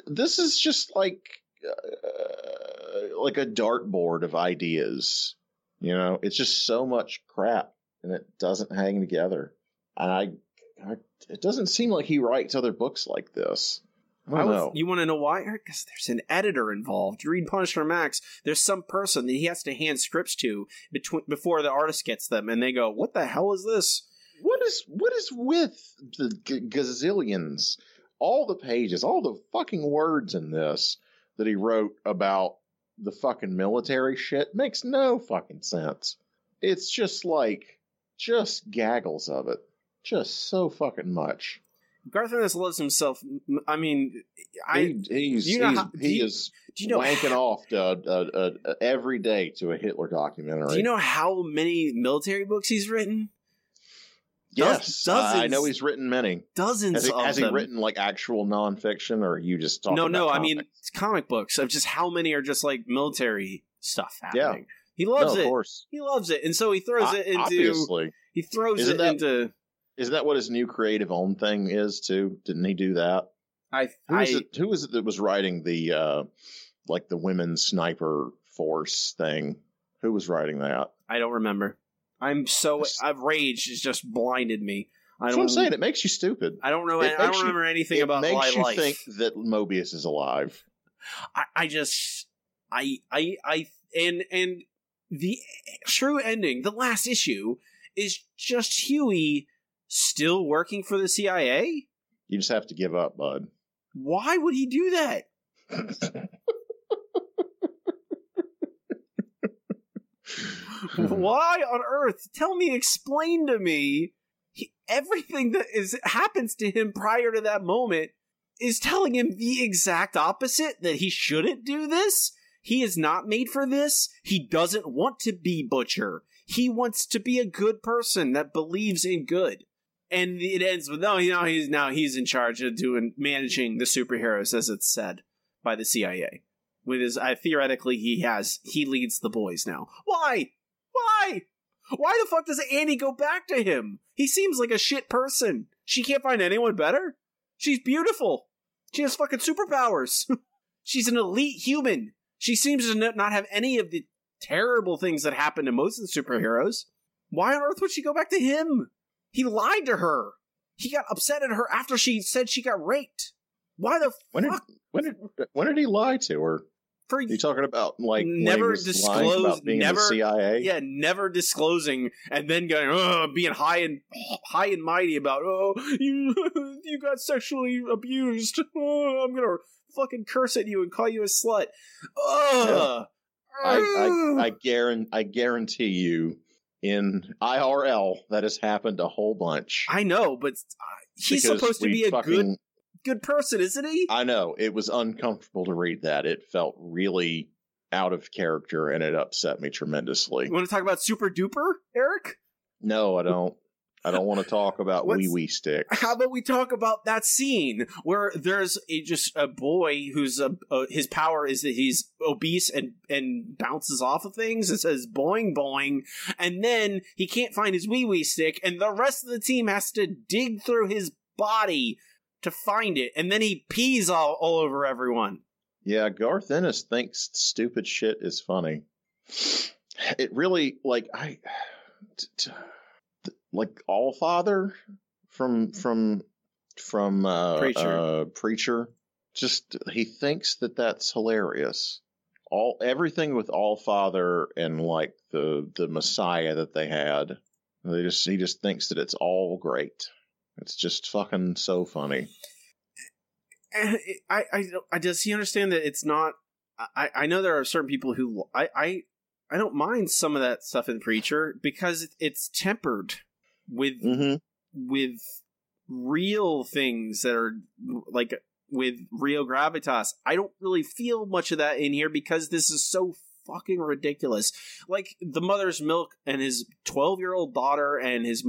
this is just like uh, like a dartboard of ideas You know, it's just so much crap and it doesn't hang together. And I, I it doesn't seem like he writes other books like this. I I was- know. you want to know why? Because there's an editor involved. You read Punisher Max, there's some person that he has to hand scripts to between before the artist gets them, and they go, "What the hell is this?" What is what is with the g- gazillions, all the pages, all the fucking words in this that he wrote about the fucking military shit makes no fucking sense. It's just like just gaggles of it, just so fucking much. Garth Ennis loves himself. I mean, I he, he's, you know he's- how- he you- is do you know wanking how- off to, uh, uh, uh, every day to a Hitler documentary. do you know how many military books he's written? Yes, dozens- I know he's written many. Dozens Has he, of has he written like actual nonfiction, or are you just talking? no, no. about I mean, it's comic books of just how many are just like military stuff Yeah. He loves no, it. course. He loves it, and so he throws O- it into. Obviously, He throws Isn't it that- into. Isn't that what his new creative own thing is too? Didn't he do that? I. Who I is it? Who is it that was writing the uh like the women's sniper force thing? Who was writing that? I don't remember. I'm so. I've rage has just blinded me. I That's don't. what I'm saying. It makes you stupid. I don't know. It I don't you- remember anything it about makes my you life. think that Moebius is alive. I, I just I I I and and the true ending, the last issue, is just Huey still working for the CIA. You just have to give up, bud. Why would he do that? *laughs* Why on earth? Tell me, explain to me. He, everything that is happens to him prior to that moment is telling him the exact opposite that he shouldn't do this. He is not made for this. He doesn't want to be Butcher. He wants to be a good person that believes in good. And it ends with no, you know, he's now he's in charge of doing managing the superheroes as it's said by the CIA. With his, uh, theoretically, he has he leads the boys now. Why? Why? Why the fuck does Annie go back to him? He seems like a shit person. She can't find anyone better. She's beautiful. She has fucking superpowers. *laughs* She's an elite human. She seems to not have any of the terrible things that happen to most of the superheroes. Why on earth would she go back to him? He lied to her. He got upset at her after she said she got raped. Why the When did fuck? when did when did he lie to her? For Are you talking about like Never was lying disclose- about being in never- the CIA? yeah, never disclosing and then going, oh, being high and high and mighty about, oh, you *laughs* you got sexually abused. *laughs* Oh, I'm gonna fucking curse at you and call you a slut. Ugh. I, I, I guarantee I guarantee you in IRL that has happened a whole bunch. I know, but uh, he's Because supposed to be a fucking- good good person, isn't he? I know it was uncomfortable to read that. It felt really out of character, and it upset me tremendously. You want to talk about Super Duper, Eric? No, I don't. I don't want to talk about wee wee sticks. How about we talk about that scene where there's a, just a boy who's a, uh, his power is that he's obese and and bounces off of things. It says boing boing, and then he can't find his wee wee stick, and the rest of the team has to dig through his body to find it, and then he pees all, all over everyone. Yeah, Garth Ennis thinks stupid shit is funny. It really like I t- t- like All Father from from from uh, Preacher. uh, Preacher. Just he thinks that that's hilarious. All everything with All Father and like the the Messiah that they had. They just he just thinks that it's all great. It's just fucking so funny. I, I, don't- I does he understand that it's not? I, I know there are certain people who I, I, I don't mind some of that stuff in Preacher because it's tempered with hmm with real things that are like with real gravitas. I don't really feel much of that in here because this is so fucking ridiculous. Like the mother's milk and his 12-year-old daughter and his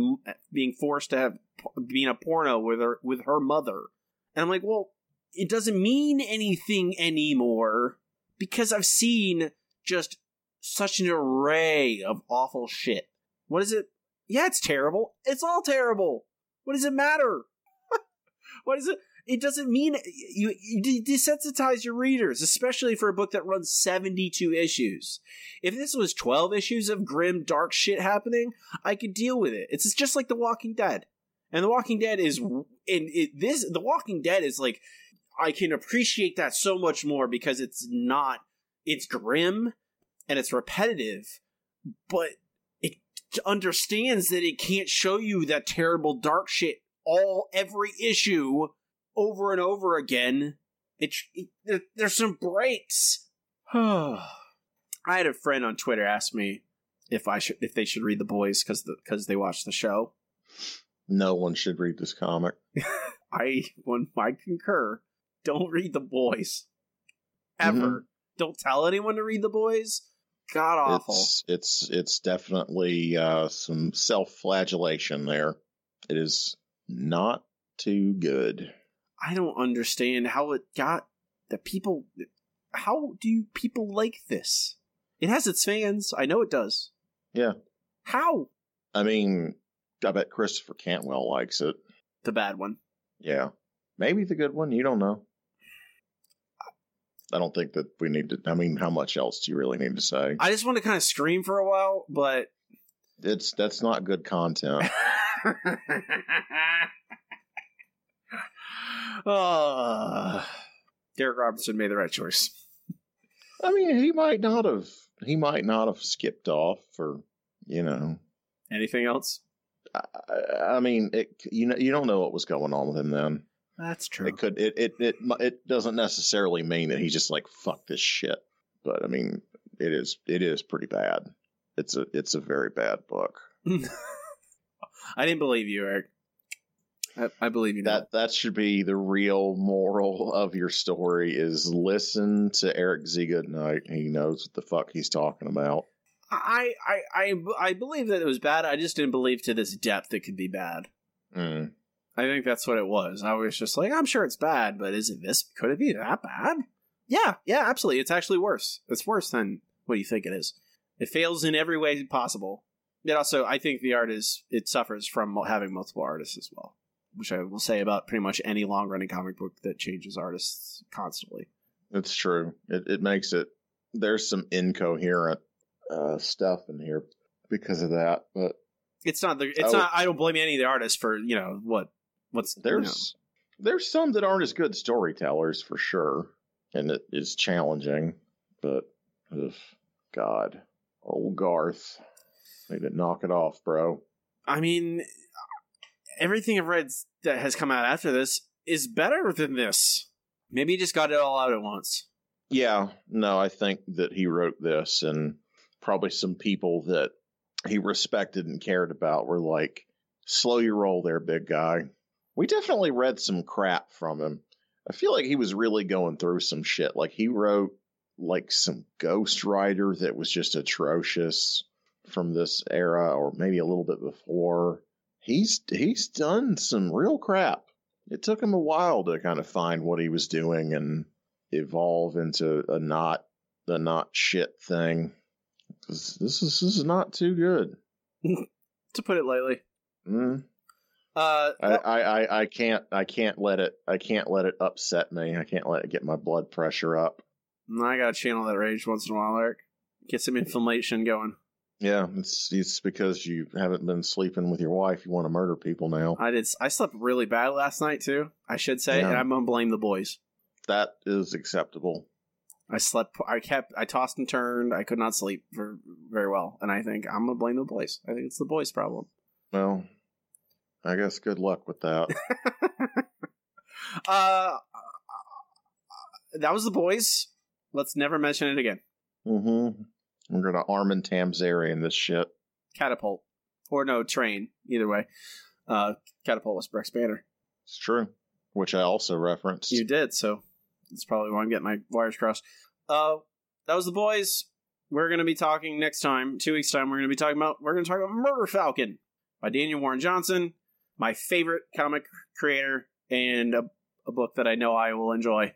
being forced to have being a porno with her with her mother. And I'm like, "Well, it doesn't mean anything anymore because I've seen just such an array of awful shit. What is it? Yeah, it's terrible. It's all terrible. What does it matter? *laughs* what is it? it doesn't mean you, you desensitize your readers, especially for a book that runs 72 issues. If this was 12 issues of grim, dark shit happening, I could deal with it. It's just like The Walking Dead. And The Walking Dead is, in it, this, The Walking Dead is like, I can appreciate that so much more because it's not, it's grim and it's repetitive, but understands that it can't show you that terrible dark shit all every issue over and over again. It, it there, there's some breaks. *sighs* I had a friend on Twitter ask me if I should if they should read the boys because because they watch the show. No one should read this comic. *laughs* I one I concur. Don't read the boys ever. Mm-hmm. Don't tell anyone to read the boys. God awful. It's it's it's definitely uh, some self-flagellation there. It is not too good. I don't understand how it got the people. How do people like this? It has its fans. I know it does. Yeah. How? I mean, I bet Christopher Cantwell likes it. The bad one. Yeah. Maybe the good one. You don't know. I don't think that we need to. I mean, how much else do you really need to say? I just want to kind of scream for a while, but it's that's not good content. uh, *laughs* Darick Robertson made the right choice. I mean, he might not have. He might not have skipped off for you know anything else. I, I mean, it, you know, you don't know what was going on with him then. That's true. It could. It, it it it doesn't necessarily mean that he's just like fuck this shit. But I mean, it is it is pretty bad. It's a it's a very bad book. *laughs* I didn't believe you, Eric. I, I believe you. Now. That that should be the real moral of your story: is listen to Eric Z. Goodnight. He knows what the fuck he's talking about. I, I I I believe that it was bad. I just didn't believe to this depth it could be bad. Mm. I think that's what it was. I was just like, I'm sure it's bad, but is it this? Could it be that bad? Yeah, yeah, absolutely. It's actually worse. It's worse than what you think it is. It fails in every way possible. It also, I think the art is it suffers from having multiple artists as well, which I will say about pretty much any long running comic book that changes artists constantly. It's true. It it makes it. There's some incoherent uh, stuff in here because of that, but it's not the. It's I not. I don't blame any of the artists for you know what what's there's you know. there's some that aren't as good storytellers for sure, and it is challenging. But ugh, God, old Garth, need to knock it off, bro. I mean, everything I've read that has come out after this is better than this. Maybe he just got it all out at once. Yeah, no, I think that he wrote this, and probably some people that he respected and cared about were like, slow your roll there, big guy. We definitely read some crap from him. I feel like he was really going through some shit. Like he wrote like some Ghost Rider that was just atrocious from this era, or maybe a little bit before. He's he's done some real crap. It took him a while to kind of find what he was doing and evolve into a not the not shit thing. This, this is this is not too good, *laughs* to put it lightly. Mm. Uh, I, I, I, I can't I can't let it I can't let it upset me. I can't let it get my blood pressure up. I gotta channel that rage once in a while, Eric. Get some inflammation going. Yeah, it's it's because you haven't been sleeping with your wife. You want to murder people now. I did. I slept really bad last night too. I should say, yeah. and I'm gonna blame the boys. That is acceptable. I slept. I kept. I tossed and turned. I could not sleep for very well, and I think I'm gonna blame the boys. I think it's the boys' problem. Well, I guess good luck with that. *laughs* uh, that was the boys. Let's never mention it again. Mm-hmm. We're gonna Armin Tamzarian this shit. Catapult, or no train. Either way, uh, Catapult was Rex Banner. It's true, which I also referenced. You did, so that's probably why I'm getting my wires crossed. Uh, that was the boys. We're gonna be talking next time, two weeks time. We're gonna be talking about we're gonna talk about Murder Falcon by Daniel Warren Johnson, my favorite comic creator, and a, a book that I know I will enjoy.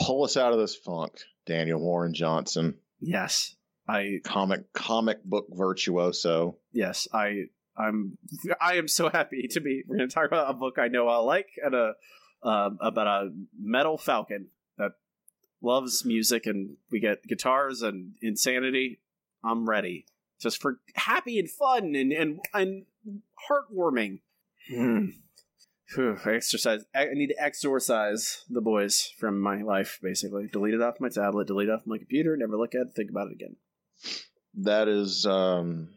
Pull us out of this funk, Daniel Warren Johnson. Yes, I comic comic book virtuoso. Yes, I I'm I am so happy to be. We're going to talk about a book I know I'll like and a uh, about a metal falcon that loves music, and we get guitars and insanity. I'm ready, just for happy and fun and and and heartwarming. Hmm. Phew, exercise. I need to exorcise the boys from my life. Basically, delete it off my tablet, delete it off my computer, never look at it, think about it again. That is um,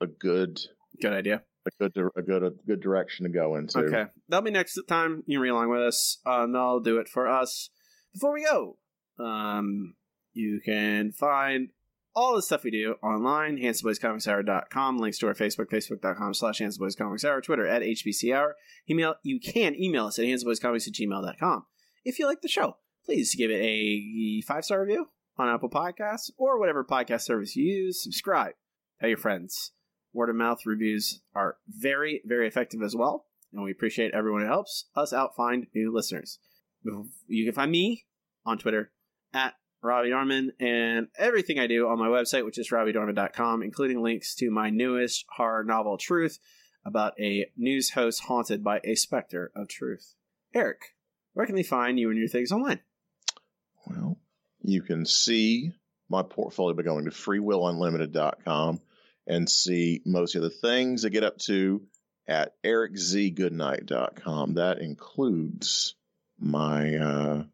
a good, Good idea. a good, a good, a good direction to go into. Okay, that'll be next time you read along with us. Um, that'll do it for us. Before we go, um, you can find all the stuff we do online, handsomeboyscomicshour.com, links to our Facebook, facebook.com slash handsomeboyscomicshour, Twitter at HBChour. Email, you can email us at handsomeboyscomics at gmail.com. If you like the show, please give it a five-star review on Apple Podcasts or whatever podcast service you use. Subscribe. Tell your friends. Word of mouth reviews are very, very effective as well and we appreciate everyone who helps us out find new listeners. You can find me on Twitter at Robbie Dorman and everything I do on my website, which is robbiedorman.com, including links to my newest horror novel, Truth, about a news host haunted by a specter of truth. Eric, where can they find you and your things online? Well, you can see my portfolio by going to freewillunlimited.com and see most of the things I get up to at ericzgoodnight.com. That includes my uh,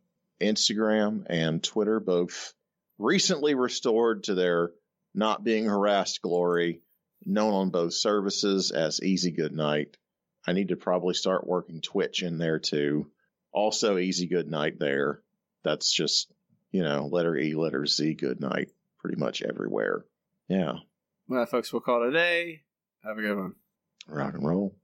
Instagram and Twitter, both recently restored to their not being harassed glory, known on both services as Easy Good Night. I need to probably start working Twitch in there too. Also, Easy Good Night there. That's just, you know, letter E, letter Z, good night, pretty much everywhere. Yeah, Well, folks, we'll call it a day. Have a good one. rock and roll.